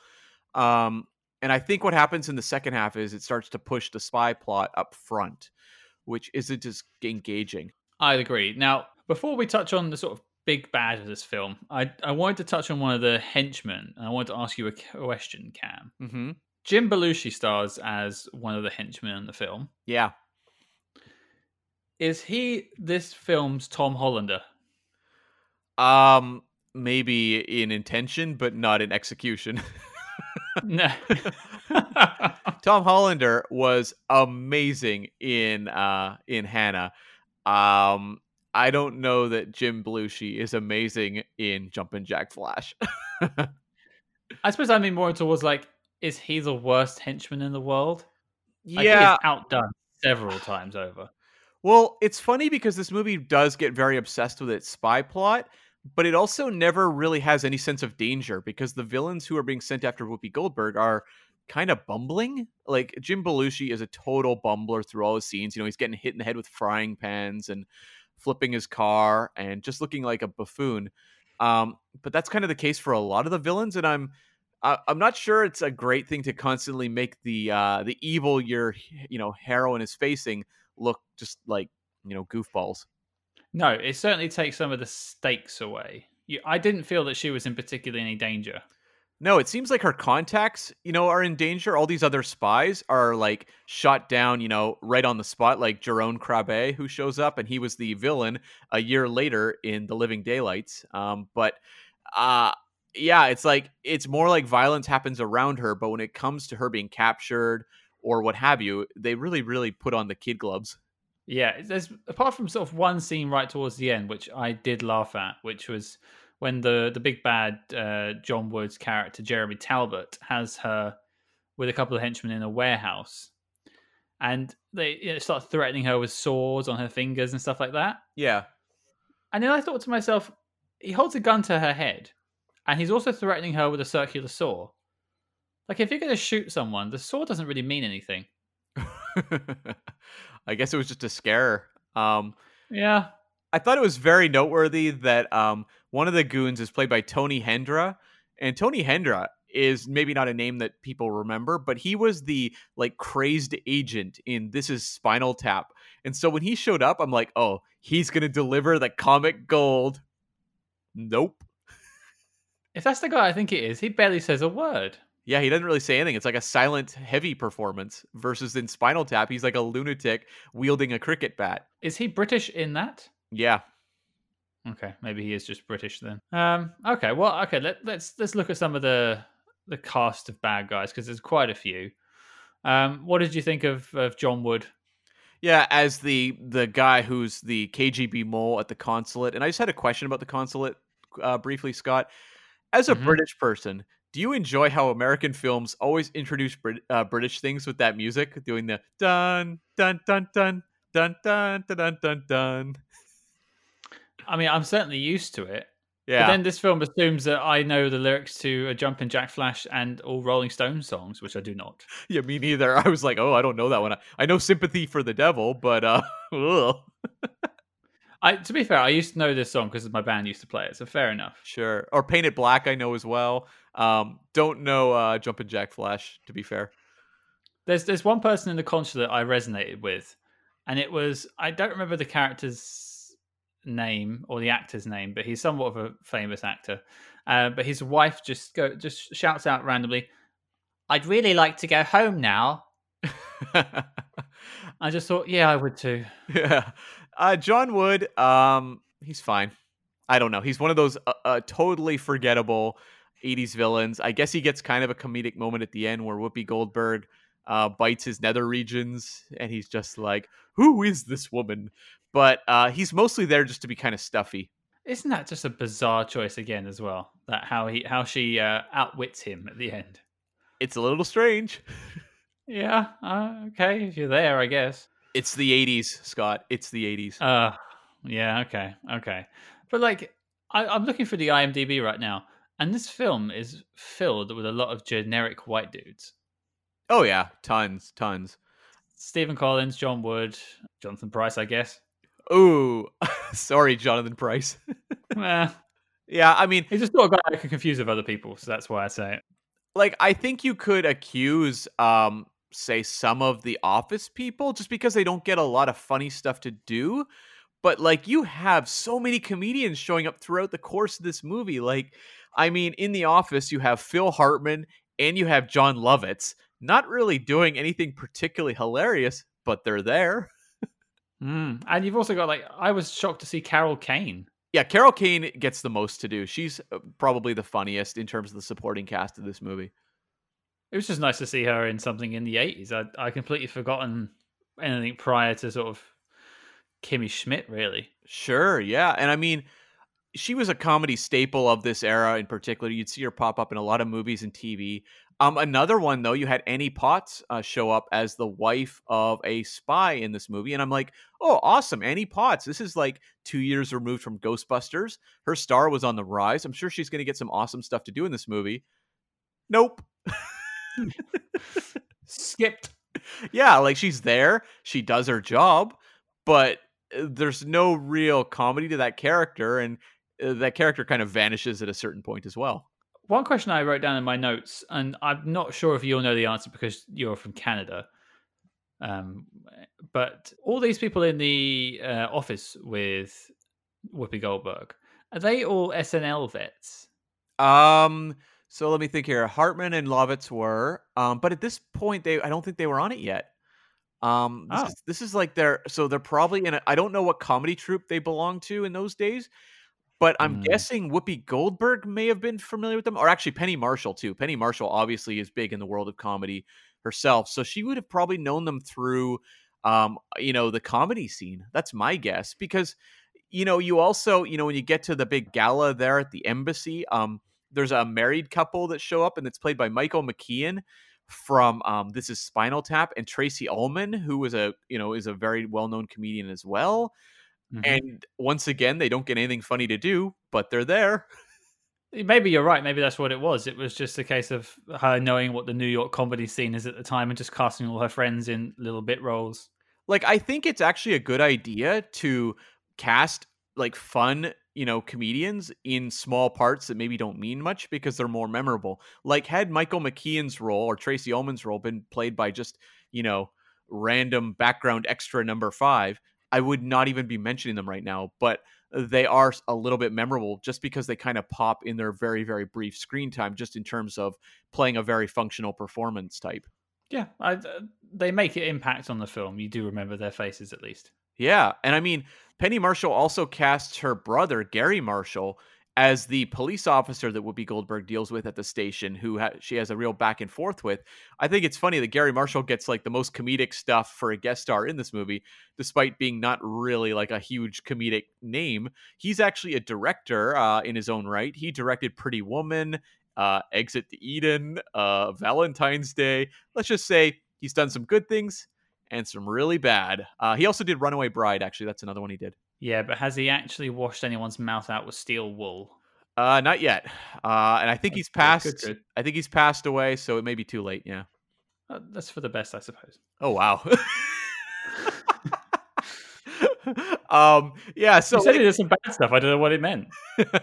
Um, and I think what happens in the second half is it starts to push the spy plot up front, which isn't as engaging. I'd agree. Now, before we touch on the sort of big bad of this film, I I wanted to touch on one of the henchmen, and I wanted to ask you a question, Cam. Mm-hmm. Jim Belushi stars as one of the henchmen in the film. Yeah. Is he this film's Tom Hollander? Um, maybe in intention, but not in execution. [laughs] No. [laughs] Tom Hollander was amazing in uh in Hanna. Um I don't know that Jim Belushi is amazing in Jumpin' Jack Flash. [laughs] I suppose I mean more towards like, is he the worst henchman in the world? Like, yeah. outdone several times over. Well, it's funny because this movie does get very obsessed with its spy plot, but it also never really has any sense of danger because the villains who are being sent after Whoopi Goldberg are kind of bumbling. Like Jim Belushi is a total bumbler through all his scenes. You know, he's getting hit in the head with frying pans and flipping his car and just looking like a buffoon. Um, but that's kind of the case for a lot of the villains, and I'm I- I'm not sure it's a great thing to constantly make the uh, the evil your you know heroine is facing look just like you know goofballs. No, it certainly takes some of the stakes away. You, I didn't feel that she was in particularly any danger. No, it seems like her contacts, you know, are in danger. All these other spies are like shot down, you know, right on the spot, like Jerome Crabbe, who shows up, and he was the villain a year later in The Living Daylights. Um, but uh yeah, it's like it's more like violence happens around her, but when it comes to her being captured or what have you, they really, really put on the kid gloves. Yeah, there's apart from sort of one scene right towards the end, which I did laugh at, which was when the the big bad uh, John Wood's character Jeremy Talbot has her with a couple of henchmen in a warehouse, and they you know, start threatening her with swords on her fingers and stuff like that. Yeah. And then I thought to myself, he holds a gun to her head, and he's also threatening her with a circular saw. Like if you're going to shoot someone, the saw doesn't really mean anything. [laughs] I guess it was just a scare. Um, Yeah, I thought it was very noteworthy that um, one of the goons is played by Tony Hendra, and Tony Hendra is maybe not a name that people remember, but he was the like crazed agent in This Is Spinal Tap. And so when he showed up, I'm like, oh, he's going to deliver the comic gold. Nope. If that's the guy I think it is, he barely says a word. Yeah, he doesn't really say anything. It's like a silent, heavy performance versus in Spinal Tap, he's like a lunatic wielding a cricket bat. Is he British in that? Yeah. Okay, maybe he is just British then. Um, okay, well, okay, let, let's let's look at some of the the cast of bad guys because there's quite a few. Um, what did you think of of John Wood? Yeah, as the the guy who's the KGB mole at the consulate, and I just had a question about the consulate uh, briefly, Scott. As a Mhm. British person, do you enjoy how American films always introduce Brit- uh, British things with that music, doing the dun dun dun dun dun dun dun dun dun dun? I mean, I'm certainly used to it. Yeah, But then this film assumes that I know the lyrics to a Jumpin' Jack Flash and all Rolling Stones songs, which I do not. yeah, me neither. [laughs] I was like, oh, I don't know that one. I, know "Sympathy for the Devil," but uh. [laughs] I, to be fair, I used to know this song because my band used to play it, so fair enough. sure. Or "Paint It Black," I know as well. Um, don't know uh, "Jumpin' Jack Flash." To be fair. There's there's one person in the consulate I resonated with, and it was I don't remember the character's name or the actor's name, but he's somewhat of a famous actor. Uh, but his wife just go just shouts out randomly, "I'd really like to go home now." [laughs] I just thought, yeah, I would too. yeah. Uh, John Wood, um, he's fine. I don't know. He's one of those uh, uh, totally forgettable 80s villains. I guess he gets kind of a comedic moment at the end where Whoopi Goldberg uh, bites his nether regions and he's just like, who is this woman? But uh, he's mostly there just to be kind of stuffy. Isn't that just a bizarre choice again as well? That how he how she uh, outwits him at the end. It's a little strange. [laughs] Yeah, uh, okay, if you're there, I guess. It's the 80s, Scott. It's the 80s. Uh yeah, okay, okay. But like, I, I'm looking for the IMDb right now, and this film is filled with a lot of generic white dudes. oh, yeah. Tons, tons. Stephen Collins, John Wood, Jonathan Pryce, I guess. Ooh, [laughs] sorry, Jonathan Pryce. [laughs] well, yeah, I mean, he's just not a guy I can confuse with other people, so that's why I say it. like I think you could accuse um say some of the office people just because they don't get a lot of funny stuff to do but like you have so many comedians showing up throughout the course of this movie like I mean in the office you have Phil Hartman and you have Jon Lovitz not really doing anything particularly hilarious but they're there Mm. And you've also got like, I was shocked to see Carol Kane. yeah Carol Kane gets the most to do she's uh, probably the funniest in terms of the supporting cast of this movie It was just nice to see her in something in the 80s. I I completely forgotten anything prior to sort of Kimmy Schmidt, really. Sure, yeah. And I mean, she was a comedy staple of this era in particular. You'd see her pop up in a lot of movies and TV. Um, another one though, you had Annie Potts uh, show up as the wife of a spy in this movie, and I'm like, oh, awesome, Annie Potts. This is like two years removed from Ghostbusters. Her star was on the rise. I'm sure she's going to get some awesome stuff to do in this movie. Nope. [laughs] Skipped. yeah, like she's there, she does her job, but uh, there's no real comedy to that character, and uh, that character kind of vanishes at a certain point as well. One question I wrote down in my notes, and I'm not sure if you'll know the answer because you're from Canada. Um, but all these people in the uh, office with Whoopi Goldberg, are they all SNL vets? Um, so let me think here. Hartman and Lovitz were, um, but at this point, they I don't think they were on it yet. Um, this, Oh. is, this is like their so they're probably in. I don't know what comedy troupe they belonged to in those days, but I'm Hmm. guessing Whoopi Goldberg may have been familiar with them, or actually Penny Marshall too. Penny Marshall obviously is big in the world of comedy herself, so she would have probably known them through, um, you know, the comedy scene. That's my guess because, you know, you also, you know, when you get to the big gala there at the embassy, um, there's a married couple that show up and it's played by Michael McKean from um, This Is Spinal Tap and Tracey Ullman, who was a you know is a very well known comedian as well. Mhm. And once again, they don't get anything funny to do, but they're there. Maybe you're right. Maybe that's what it was. It was just a case of her knowing what the New York comedy scene is at the time and just casting all her friends in little bit roles. Like I think it's actually a good idea to cast like fun you know, comedians in small parts that maybe don't mean much because they're more memorable. Like had Michael McKean's role or Tracey Ullman's role been played by just, you know, random background extra number 5, I would not even be mentioning them right now, but they are a little bit memorable just because they kind of pop in their very very brief screen time just in terms of playing a very functional performance type. Yeah, I, they make an impact on the film. You do remember their faces at least. Yeah, and I mean, Penny Marshall also casts her brother Garry Marshall as the police officer that Whoopi Goldberg deals with at the station, who ha- she has a real back and forth with. I think it's funny that Garry Marshall gets like the most comedic stuff for a guest star in this movie, despite being not really like a huge comedic name. He's actually a director uh, in his own right. He directed Pretty Woman, uh, Exit to Eden, uh, Valentine's Day. Let's just say he's done some good things and some really bad. Uh, he also did Runaway Bride. Actually, that's another one he did. Yeah, but has he actually washed anyone's mouth out with steel wool? Uh, not yet. Uh, and I think he's passed. Good, good. I think he's passed away, so it may be too late. Yeah. Uh, that's for the best, I suppose. Oh wow. [laughs] um, yeah. So you said he did some bad stuff. I don't know what it meant.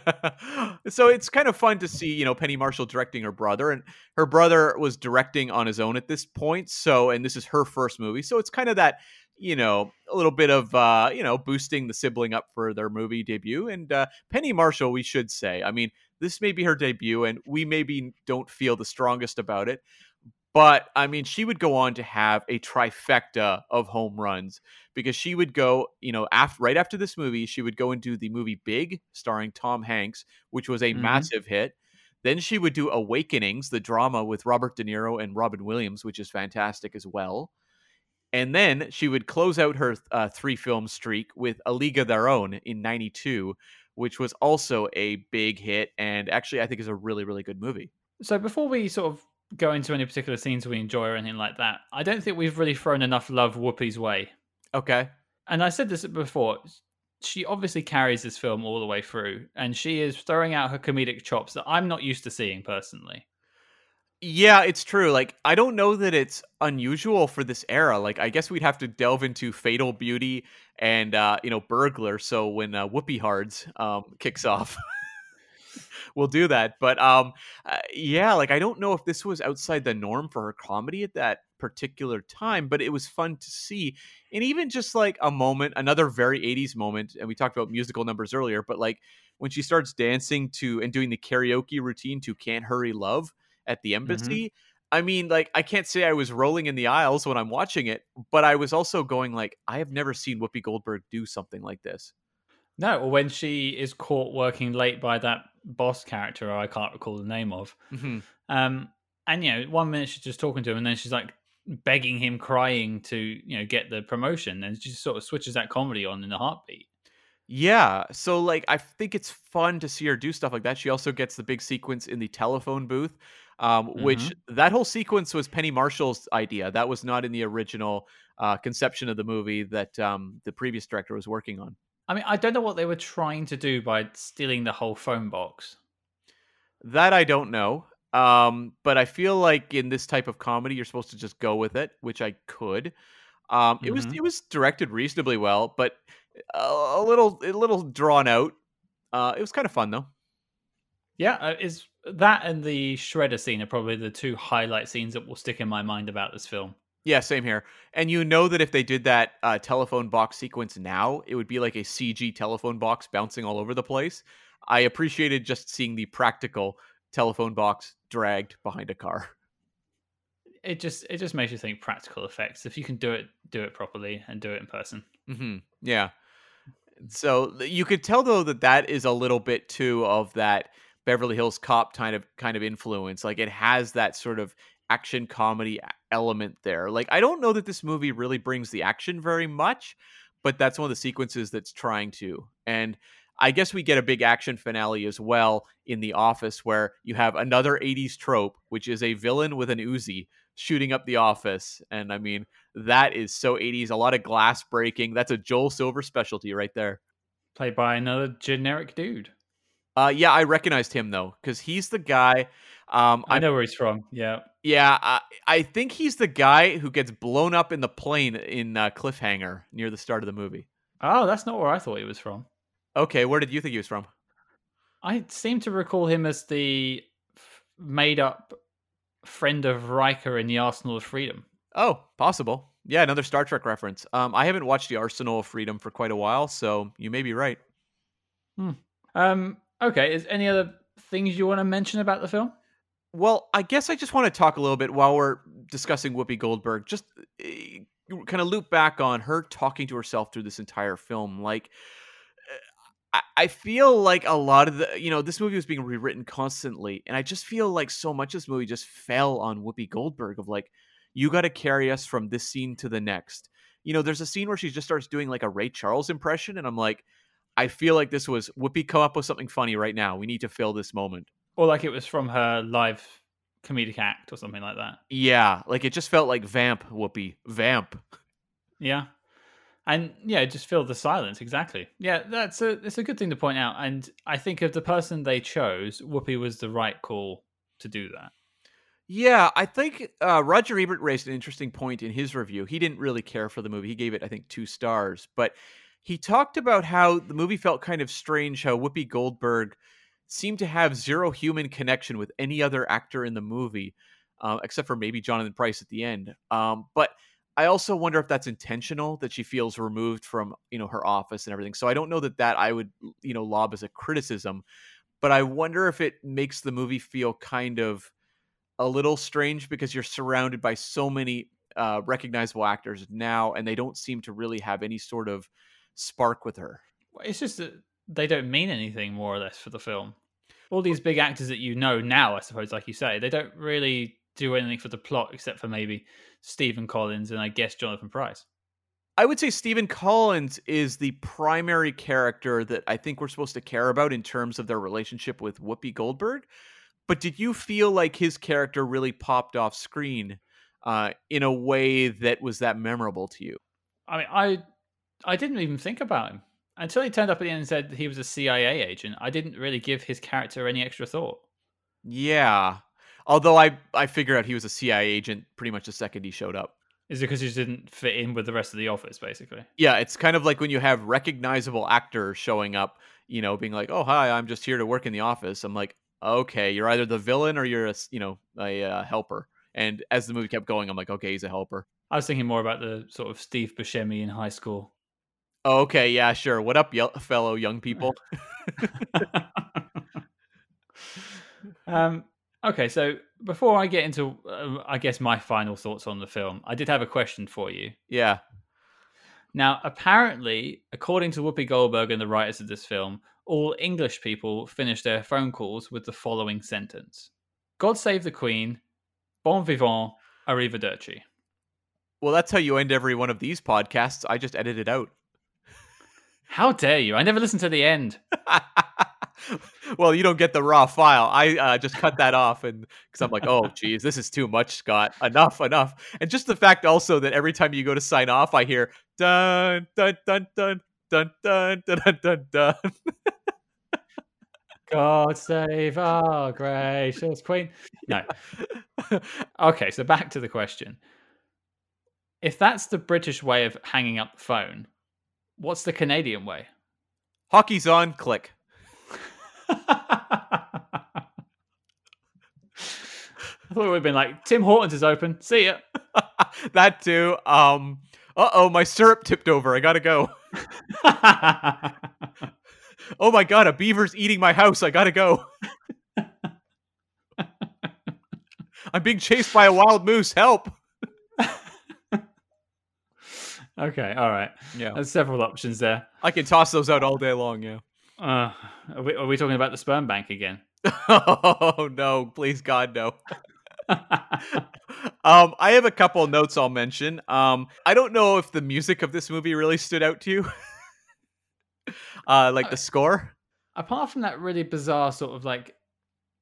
[laughs] so it's kind of fun to see, you know, Penny Marshall directing her brother, and her brother was directing on his own at this point. So, and this is her first movie, so it's kind of that, you know, a little bit of, uh, you know, boosting the sibling up for their movie debut. And uh, Penny Marshall, we should say, I mean, this may be her debut, and we maybe don't feel the strongest about it. But I mean, she would go on to have a trifecta of home runs because she would go, you know, after right after this movie, she would go and do the movie Big, starring Tom Hanks, which was a mm-hmm. massive hit. Then she would do Awakenings, the drama with Robert De Niro and Robin Williams, which is fantastic as well. And then she would close out her uh, three film streak with A League of Their Own in 92, which was also a big hit and actually I think is a really, really good movie. So before we sort of go into any particular scenes we enjoy or anything like that. I don't think we've really thrown enough love Whoopi's way. Okay. And I said this before. She obviously carries this film all the way through, and she is throwing out her comedic chops that I'm not used to seeing personally. Yeah, it's true. Like, I don't know that it's unusual for this era. Like, I guess we'd have to delve into Fatal Beauty and, uh, you know, Burglar. So when uh, Whoopi Hards um, kicks off. [laughs] we'll do that. But um, uh, yeah, like I don't know if this was outside the norm for her comedy at that particular time, but it was fun to see. And even just like a moment, another very 80s moment, and we talked about musical numbers earlier, but like when she starts dancing to and doing the karaoke routine to Can't Hurry Love at the mm-hmm. embassy. Mm-hmm. I mean, like, I can't say I was rolling in the aisles when I'm watching it, but I was also going, like, I have never seen Whoopi Goldberg do something like this. No, or when she is caught working late by that boss character I can't recall the name of. Mm-hmm. Um, and you know, one minute she's just talking to him, and then she's like begging him, crying to you know get the promotion, and she just sort of switches that comedy on in a heartbeat. Yeah, so like I think it's fun to see her do stuff like that. She also gets the big sequence in the telephone booth, um, mm-hmm. which that whole sequence was Penny Marshall's idea. That was not in the original uh, conception of the movie that um, the previous director was working on. I mean, I don't know what they were trying to do by stealing the whole phone box. That I don't know. Um, but I feel like in this type of comedy, you're supposed to just go with it, which I could. Um, mm-hmm. it was mm-hmm. it was directed reasonably well, but a, a little a little drawn out. Uh, it was kind of fun though. Yeah, uh, is that and the shredder scene are probably the two highlight scenes that will stick in my mind about this film. Yeah, same here. And you know that if they did that uh, telephone box sequence now, it would be like a CG telephone box bouncing all over the place. I appreciated just seeing the practical telephone box dragged behind a car. It just it just makes you think practical effects. If you can do it, do it properly and do it in person. Mm-hmm. Yeah. So you could tell though that that is a little bit too of that Beverly Hills Cop kind of kind of influence. Like it has that sort of action comedy element there. Like I don't know that this movie really brings the action very much, but that's one of the sequences that's trying to. And I guess we get a big action finale as well in The Office where you have another 80s trope, which is a villain with an Uzi shooting up the office. And I mean, that is so 80s, a lot of glass breaking. That's a Joel Silver specialty right there. Played by another generic dude. Uh, yeah, I recognized him though, because he's the guy. Um, I know where he's from. Yeah. Yeah, I, I, think he's the guy who gets blown up in the plane in uh, Cliffhanger near the start of the movie. Oh, that's not where I thought he was from. Okay, where did you think he was from? I seem to recall him as the f- made up friend of Riker in the Arsenal of Freedom. Oh, possible. Yeah, another Star Trek reference. Um, I haven't watched the Arsenal of Freedom for quite a while, so you may be right. Hmm. Um, okay, is any other things you want to mention about the film? Well, I guess I just want to talk a little bit while we're discussing Whoopi Goldberg. Just kind of loop back on her talking to herself through this entire film. Like, uh, I, I feel like a lot of the, you know, this movie was being rewritten constantly, and I just feel like so much of this movie just fell on Whoopi Goldberg of like, you got to carry us from this scene to the next. You know, there's a scene where she just starts doing like a Ray Charles impression, and I'm like, I feel like this was Whoopi come up with something funny right now. We need to fill this moment. Or like it was from her live comedic act or something like that. Yeah, like it just felt like vamp Whoopi vamp. Yeah. And yeah, just fill the silence exactly. Yeah, that's a it's a good thing to point out. And I think of the person they chose, Whoopi was the right call to do that. Yeah, I think uh, Roger Ebert raised an interesting point in his review. He didn't really care for the movie. He gave it, I think, two stars. But he talked about how the movie felt kind of strange. How Whoopi Goldberg seemed to have zero human connection with any other actor in the movie, uh, except for maybe Jonathan Pryce at the end. Um, but I also wonder if that's intentional that she feels removed from you know her office and everything. So I don't know that that I would you know lob as a criticism, but I wonder if it makes the movie feel kind of a little strange because you're surrounded by so many uh, recognizable actors now, and they don't seem to really have any sort of spark with her. It's just that they don't mean anything more or less for the film. All these big actors that you know now, I suppose, like you say, they don't really do anything for the plot except for maybe Stephen Collins and I guess Jonathan Pryce. I would say Stephen Collins is the primary character that I think we're supposed to care about in terms of their relationship with Whoopi Goldberg. But did you feel like his character really popped off screen uh, in a way that was that memorable to you? I mean, I I didn't even think about him until he turned up at the end and said he was a CIA agent. I didn't really give his character any extra thought. Yeah, although I I figured out he was a CIA agent pretty much the second he showed up. Is it because he just didn't fit in with the rest of the office, basically? Yeah, it's kind of like when you have recognizable actors showing up, you know, being like, "Oh, hi, I'm just here to work in the office." I'm like, okay, you're either the villain or you're a you know a uh, helper. And as the movie kept going, I'm like, okay, he's a helper. I was thinking more about the sort of Steve Buscemi in high school. Oh, okay, yeah, sure. What up, fellow young people? [laughs] um, okay, so before I get into, uh, I guess my final thoughts on the film, I did have a question for you. Yeah. Now, apparently, according to Whoopi Goldberg and the writers of this film, all English people finish their phone calls with the following sentence God save the Queen, bon vivant, arrivederci. Well, that's how you end every one of these podcasts. I just edited out. How dare you? I never listened to the end. [laughs] well, you don't get the raw file. I uh, just cut that off, and because I'm like, oh, [laughs] geez, this is too much, Scott. Enough, enough. And just the fact also that every time you go to sign off, I hear dun dun dun dun dun dun dun dun dun. dun. God save our gracious queen. No. [laughs] okay, so back to the question. If that's the British way of hanging up the phone, what's the Canadian way? Hockey's on, click. [laughs] I thought it would have been like Tim Hortons is open. See ya. [laughs] that too. Um. Uh oh, my syrup tipped over. I gotta go. [laughs] oh my god, a beaver's eating my house. I gotta go. I'm being chased by a wild moose. Help. Okay, all right. Yeah. There's several options there. I can toss those out all day long, yeah. Uh, are, we, are we talking about the sperm bank again? [laughs] oh no, please God no. [laughs] um, I have a couple notes I'll mention. Um, I don't know if the music of this movie really stood out to you. [laughs] uh, like the score. Apart from that really bizarre sort of like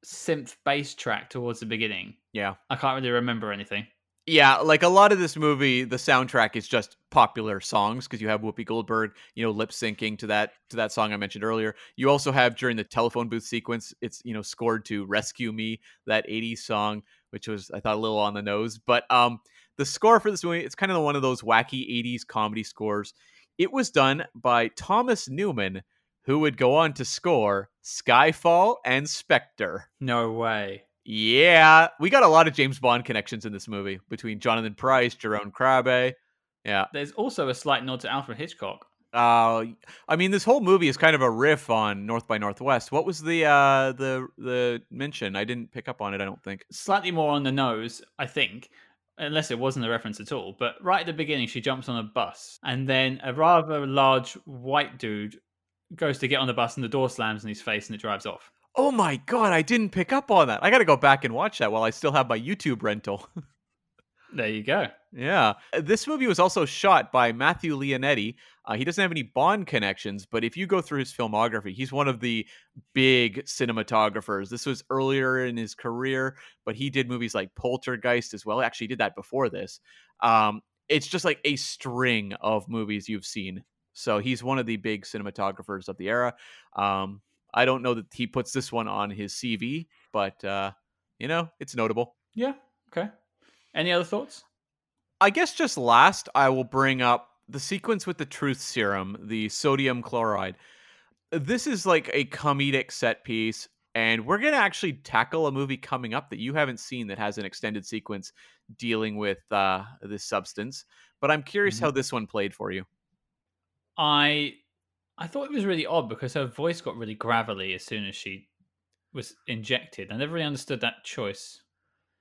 synth bass track towards the beginning, Yeah. I can't really remember anything. Yeah, like a lot of this movie, the soundtrack is just popular songs because you have Whoopi Goldberg, you know, lip syncing to that to that song I mentioned earlier. You also have during the telephone booth sequence, it's you know scored to "Rescue Me," that '80s song, which was I thought a little on the nose. But um, the score for this movie, it's kind of one of those wacky '80s comedy scores. It was done by Thomas Newman, who would go on to score Skyfall and Spectre. No way. Yeah, we got a lot of James Bond connections in this movie between Jonathan Pryce, Jerome Crabbe. Yeah. There's also a slight nod to Alfred Hitchcock. Uh, I mean, this whole movie is kind of a riff on North by Northwest. What was the uh, the the mention? I didn't pick up on it. I don't think. Slightly more on the nose, I think, unless it wasn't a reference at all. But right at the beginning, she jumps on a bus, and then a rather large white dude goes to get on the bus, and the door slams in his face, and it drives off. Oh my god, I didn't pick up on that. I got to go back and watch that while I still have my YouTube rental. [laughs] There you go. Yeah. Uh, This movie was also shot by Matthew Leonetti. Uh, he doesn't have any Bond connections, but if you go through his filmography, he's one of the big cinematographers. This was earlier in his career, but he did movies like Poltergeist as well. Actually, he did that before this. Um, it's just like a string of movies you've seen. So he's one of the big cinematographers of the era. Um, I don't know that he puts this one on his CV, but uh, you know, it's notable. Yeah. Okay. Any other thoughts? I guess just last, I will bring up the sequence with the truth serum, the sodium chloride. This is like a comedic set piece, and we're going to actually tackle a movie coming up that you haven't seen that has an extended sequence dealing with uh, this substance. But I'm curious Mhm. how this one played for you. I I thought it was really odd because her voice got really gravelly as soon as she was injected. I never really understood that choice.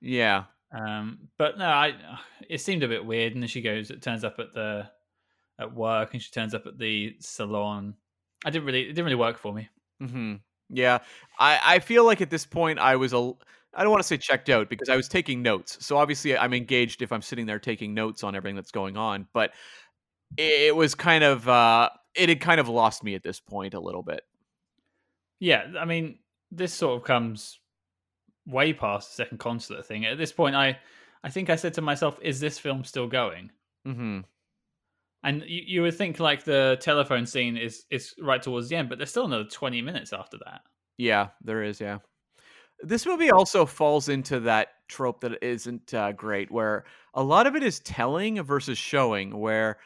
Yeah. Um, but no, I it seemed a bit weird. And then she goes, it turns up at the at work, and she turns up at the salon. I didn't really, it didn't really work for me. hmm Yeah. I, I feel like at this point, I was a. I don't want to say checked out because I was taking notes. So obviously, I'm engaged if I'm sitting there taking notes on everything that's going on. But it was kind of uh it had kind of lost me at this point a little bit. Yeah, I mean, this sort of comes way past the second consulate thing. At this point, I I think I said to myself, "Is this film still going?" hmm And you, you would think like the telephone scene is is right towards the end, but there's still another twenty minutes after that. Yeah, there is. Yeah, this movie also falls into that trope that isn't uh, great, where a lot of it is telling versus showing. Where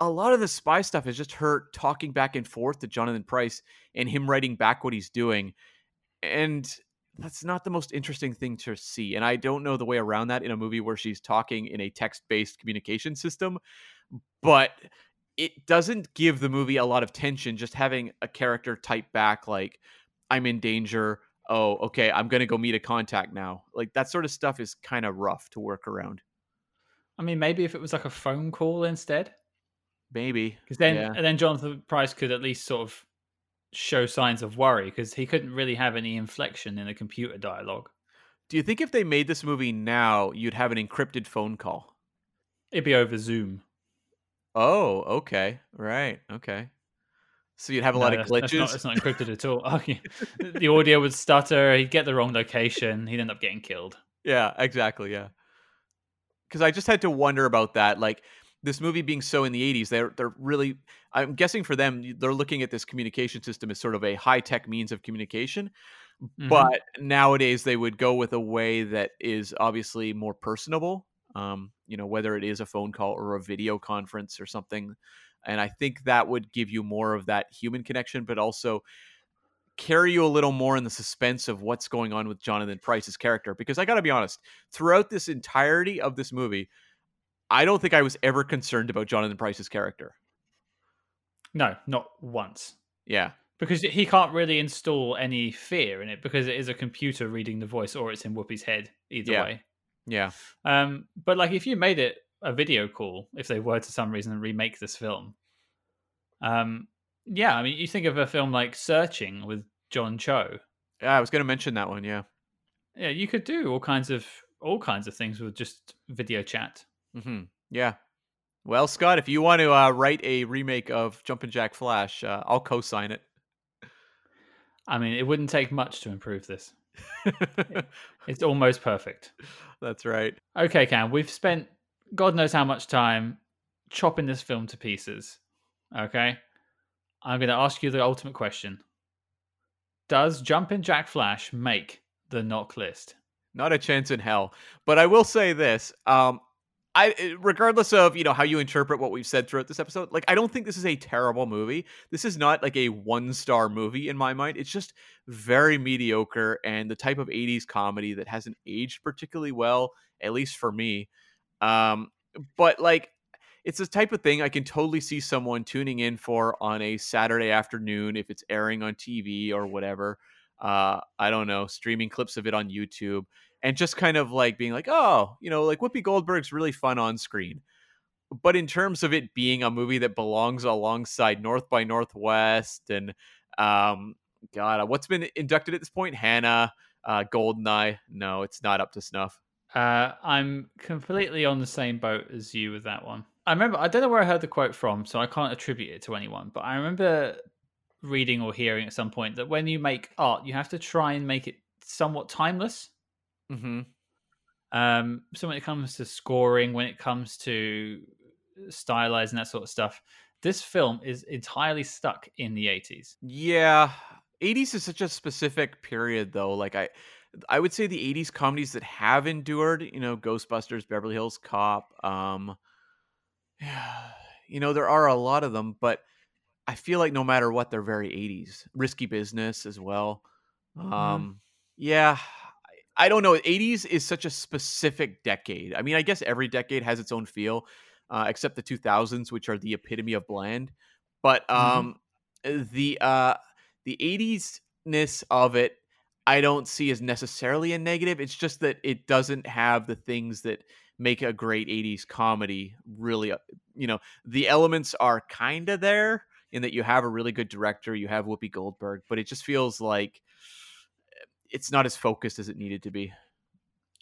a lot of the spy stuff is just her talking back and forth to Jonathan Pryce and him writing back what he's doing, and that's not the most interesting thing to see. And I don't know the way around that in a movie where she's talking in a text-based communication system, but it doesn't give the movie a lot of tension just having a character type back like i'm in danger. Oh okay i'm gonna go meet a contact now. Like that sort of stuff is kind of rough to work around. I mean, maybe if it was like a phone call instead, maybe because then Yeah. and then Jonathan Pryce could at least sort of show signs of worry because he couldn't really have any inflection in a computer dialogue. do you think if they made this movie now you'd have an encrypted phone call It'd be over Zoom. oh okay right okay so you'd have a lot of glitches That's not, not encrypted at all. Oh, [laughs] yeah. [laughs] the audio would stutter. He'd get the wrong location. He'd end up getting killed. Yeah, exactly. Yeah. Because I just had to wonder about that. Like this movie being so in the 80s, they're they're really I'm guessing for them, they're looking at this communication system as sort of a high-tech means of communication. Mhm. But nowadays they would go with a way that is obviously more personable. Um, you know, whether it is a phone call or a video conference or something. And I think that would give you more of that human connection, but also carry you a little more in the suspense of what's going on with Jonathan Pryce's character. Because I got to be honest, throughout this entirety of this movie, I don't think I was ever concerned about Jonathan Pryce's character. no, not once. Yeah. Because he can't really install any fear in it because it is a computer reading the voice or it's in Whoopi's head. Either Yeah. way. Yeah. Um, but like if you made it a video call, if they were to some reason remake this film, um, yeah, I mean, you think of a film like Searching with John Cho. Yeah, I was going to mention that one. Yeah. Yeah, you could do all kinds of all kinds of things with just video chat. Hmm Yeah. Well, Scott, if you want to uh, write a remake of Jumpin' Jack Flash, uh, I'll co-sign it. I mean, it wouldn't take much to improve this. [laughs] It's almost perfect. That's right. Okay, Cam, we've spent God knows how much time chopping this film to pieces. Okay? I'm going to ask you the ultimate question Does Jumpin' Jack Flash make the NOC list? Not a chance in hell. But I will say this: um, I regardless of, you know, how you interpret what we've said throughout this episode, like I don't think this is a terrible movie. This is not like a one-star movie in my mind. It's just very mediocre and the type of 80s comedy that hasn't aged particularly well, at least for me. Um but like it's the type of thing I can totally see someone tuning in for on a Saturday afternoon if it's airing on TV or whatever. Uh, I don't know, streaming clips of it on YouTube and just kind of like being like, oh, you know, like Whoopi Goldberg's really fun on screen. But in terms of it being a movie that belongs alongside North by Northwest and um, God, what's been inducted at this point? Hanna, uh, Goldeneye. No, it's not up to snuff. Uh, I'm completely on the same boat as you with that one. I remember, I don't know where I heard the quote from, so I can't attribute it to anyone, but I remember reading or hearing at some point that when you make art, you have to try and make it somewhat timeless. Mm-hmm. Um, so when it comes to scoring, when it comes to stylizing that sort of stuff, this film is entirely stuck in the 80s. Yeah. 80s is such a specific period though. Like I I would say the 80s comedies that have endured, you know, Ghostbusters, Beverly Hills Cop, um [sighs] you know, there are a lot of them, but I feel like no matter what, they're very 80s. Risky Business as well. Mm-hmm. Um, yeah, I, don't know. 80s is such a specific decade. I mean, I guess every decade has its own feel, uh, except the 2000s, which are the epitome of bland. But mm-hmm. um, mm-hmm. the uh, the 80s ness of it, I don't see as necessarily a negative. It's just that it doesn't have the things that make a great 80s comedy really uh, you know the elements are kind of there in that you have a really good director you have whoopi goldberg but it just feels like it's not as focused as it needed to be.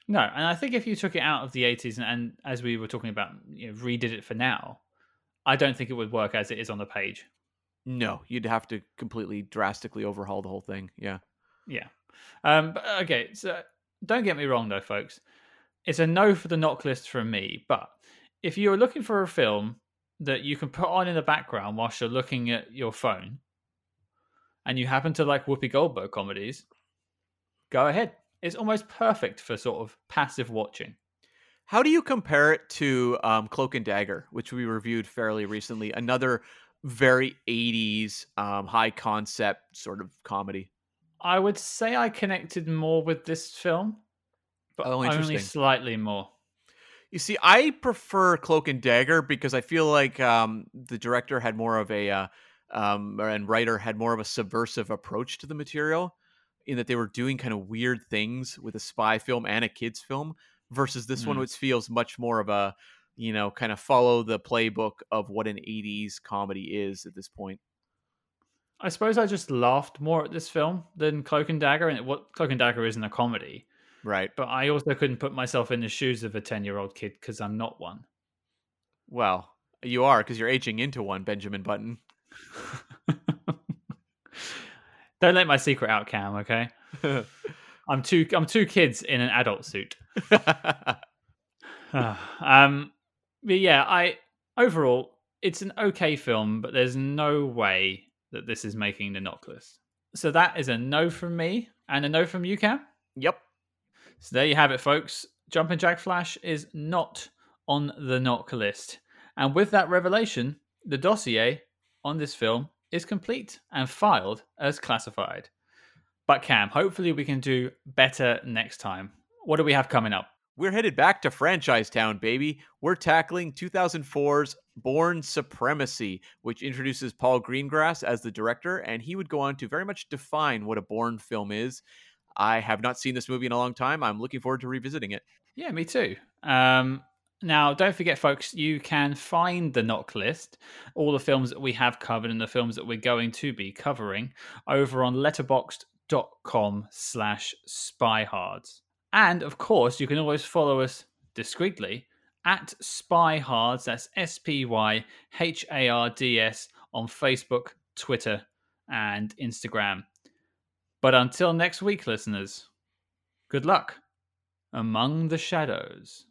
No and i think if you took it out of the 80s and, and as we were talking about you know, redid it for now i don't think it would work as it is on the page. No you'd have to completely drastically overhaul the whole thing yeah. Yeah. Um but okay so don't get me wrong though folks. It's a no for the NOC list from me. But if you're looking for a film that you can put on in the background whilst you're looking at your phone, and you happen to like Whoopi Goldberg comedies, go ahead. It's almost perfect for sort of passive watching. How do you compare it to um, Cloak and Dagger, which we reviewed fairly recently? Another very 80s um, high concept sort of comedy. I would say I connected more with this film but oh, only slightly more. You see, I prefer Cloak and Dagger because I feel like um, the director had more of a uh, um, and writer had more of a subversive approach to the material, in that they were doing kind of weird things with a spy film and a kids film, versus this mm. one, which feels much more of a you know kind of follow the playbook of what an '80s comedy is at this point. I suppose I just laughed more at this film than Cloak and Dagger, and what Cloak and Dagger isn't a comedy. Right. But I also couldn't put myself in the shoes of a 10 year old kid because I'm not one. Well, you are because you're aging into one, Benjamin Button. [laughs] Don't let my secret out, Cam, okay? [laughs] I'm two I'm two kids in an adult suit. [laughs] [sighs] um but yeah, I overall it's an okay film, but there's no way that this is making the NOC list. So that is a no from me and a no from you, Cam. Yep. So there you have it, folks. Jumping Jack Flash is not on the NOC list. And with that revelation, the dossier on this film is complete and filed as classified. But Cam, hopefully we can do better next time. What do we have coming up? We're headed back to Franchise Town, baby. We're tackling 2004's Bourne Supremacy, which introduces Paul Greengrass as the director, and he would go on to very much define what a Bourne film is. I have not seen this movie in a long time. I'm looking forward to revisiting it. Yeah, me too. Um, now, don't forget, folks, you can find the NOC list, all the films that we have covered and the films that we're going to be covering over on letterboxd.com slash spyhards. And of course, you can always follow us discreetly at spyhards, that's S P Y H A R D S, on Facebook, Twitter, and Instagram. But until next week, listeners, good luck among the shadows.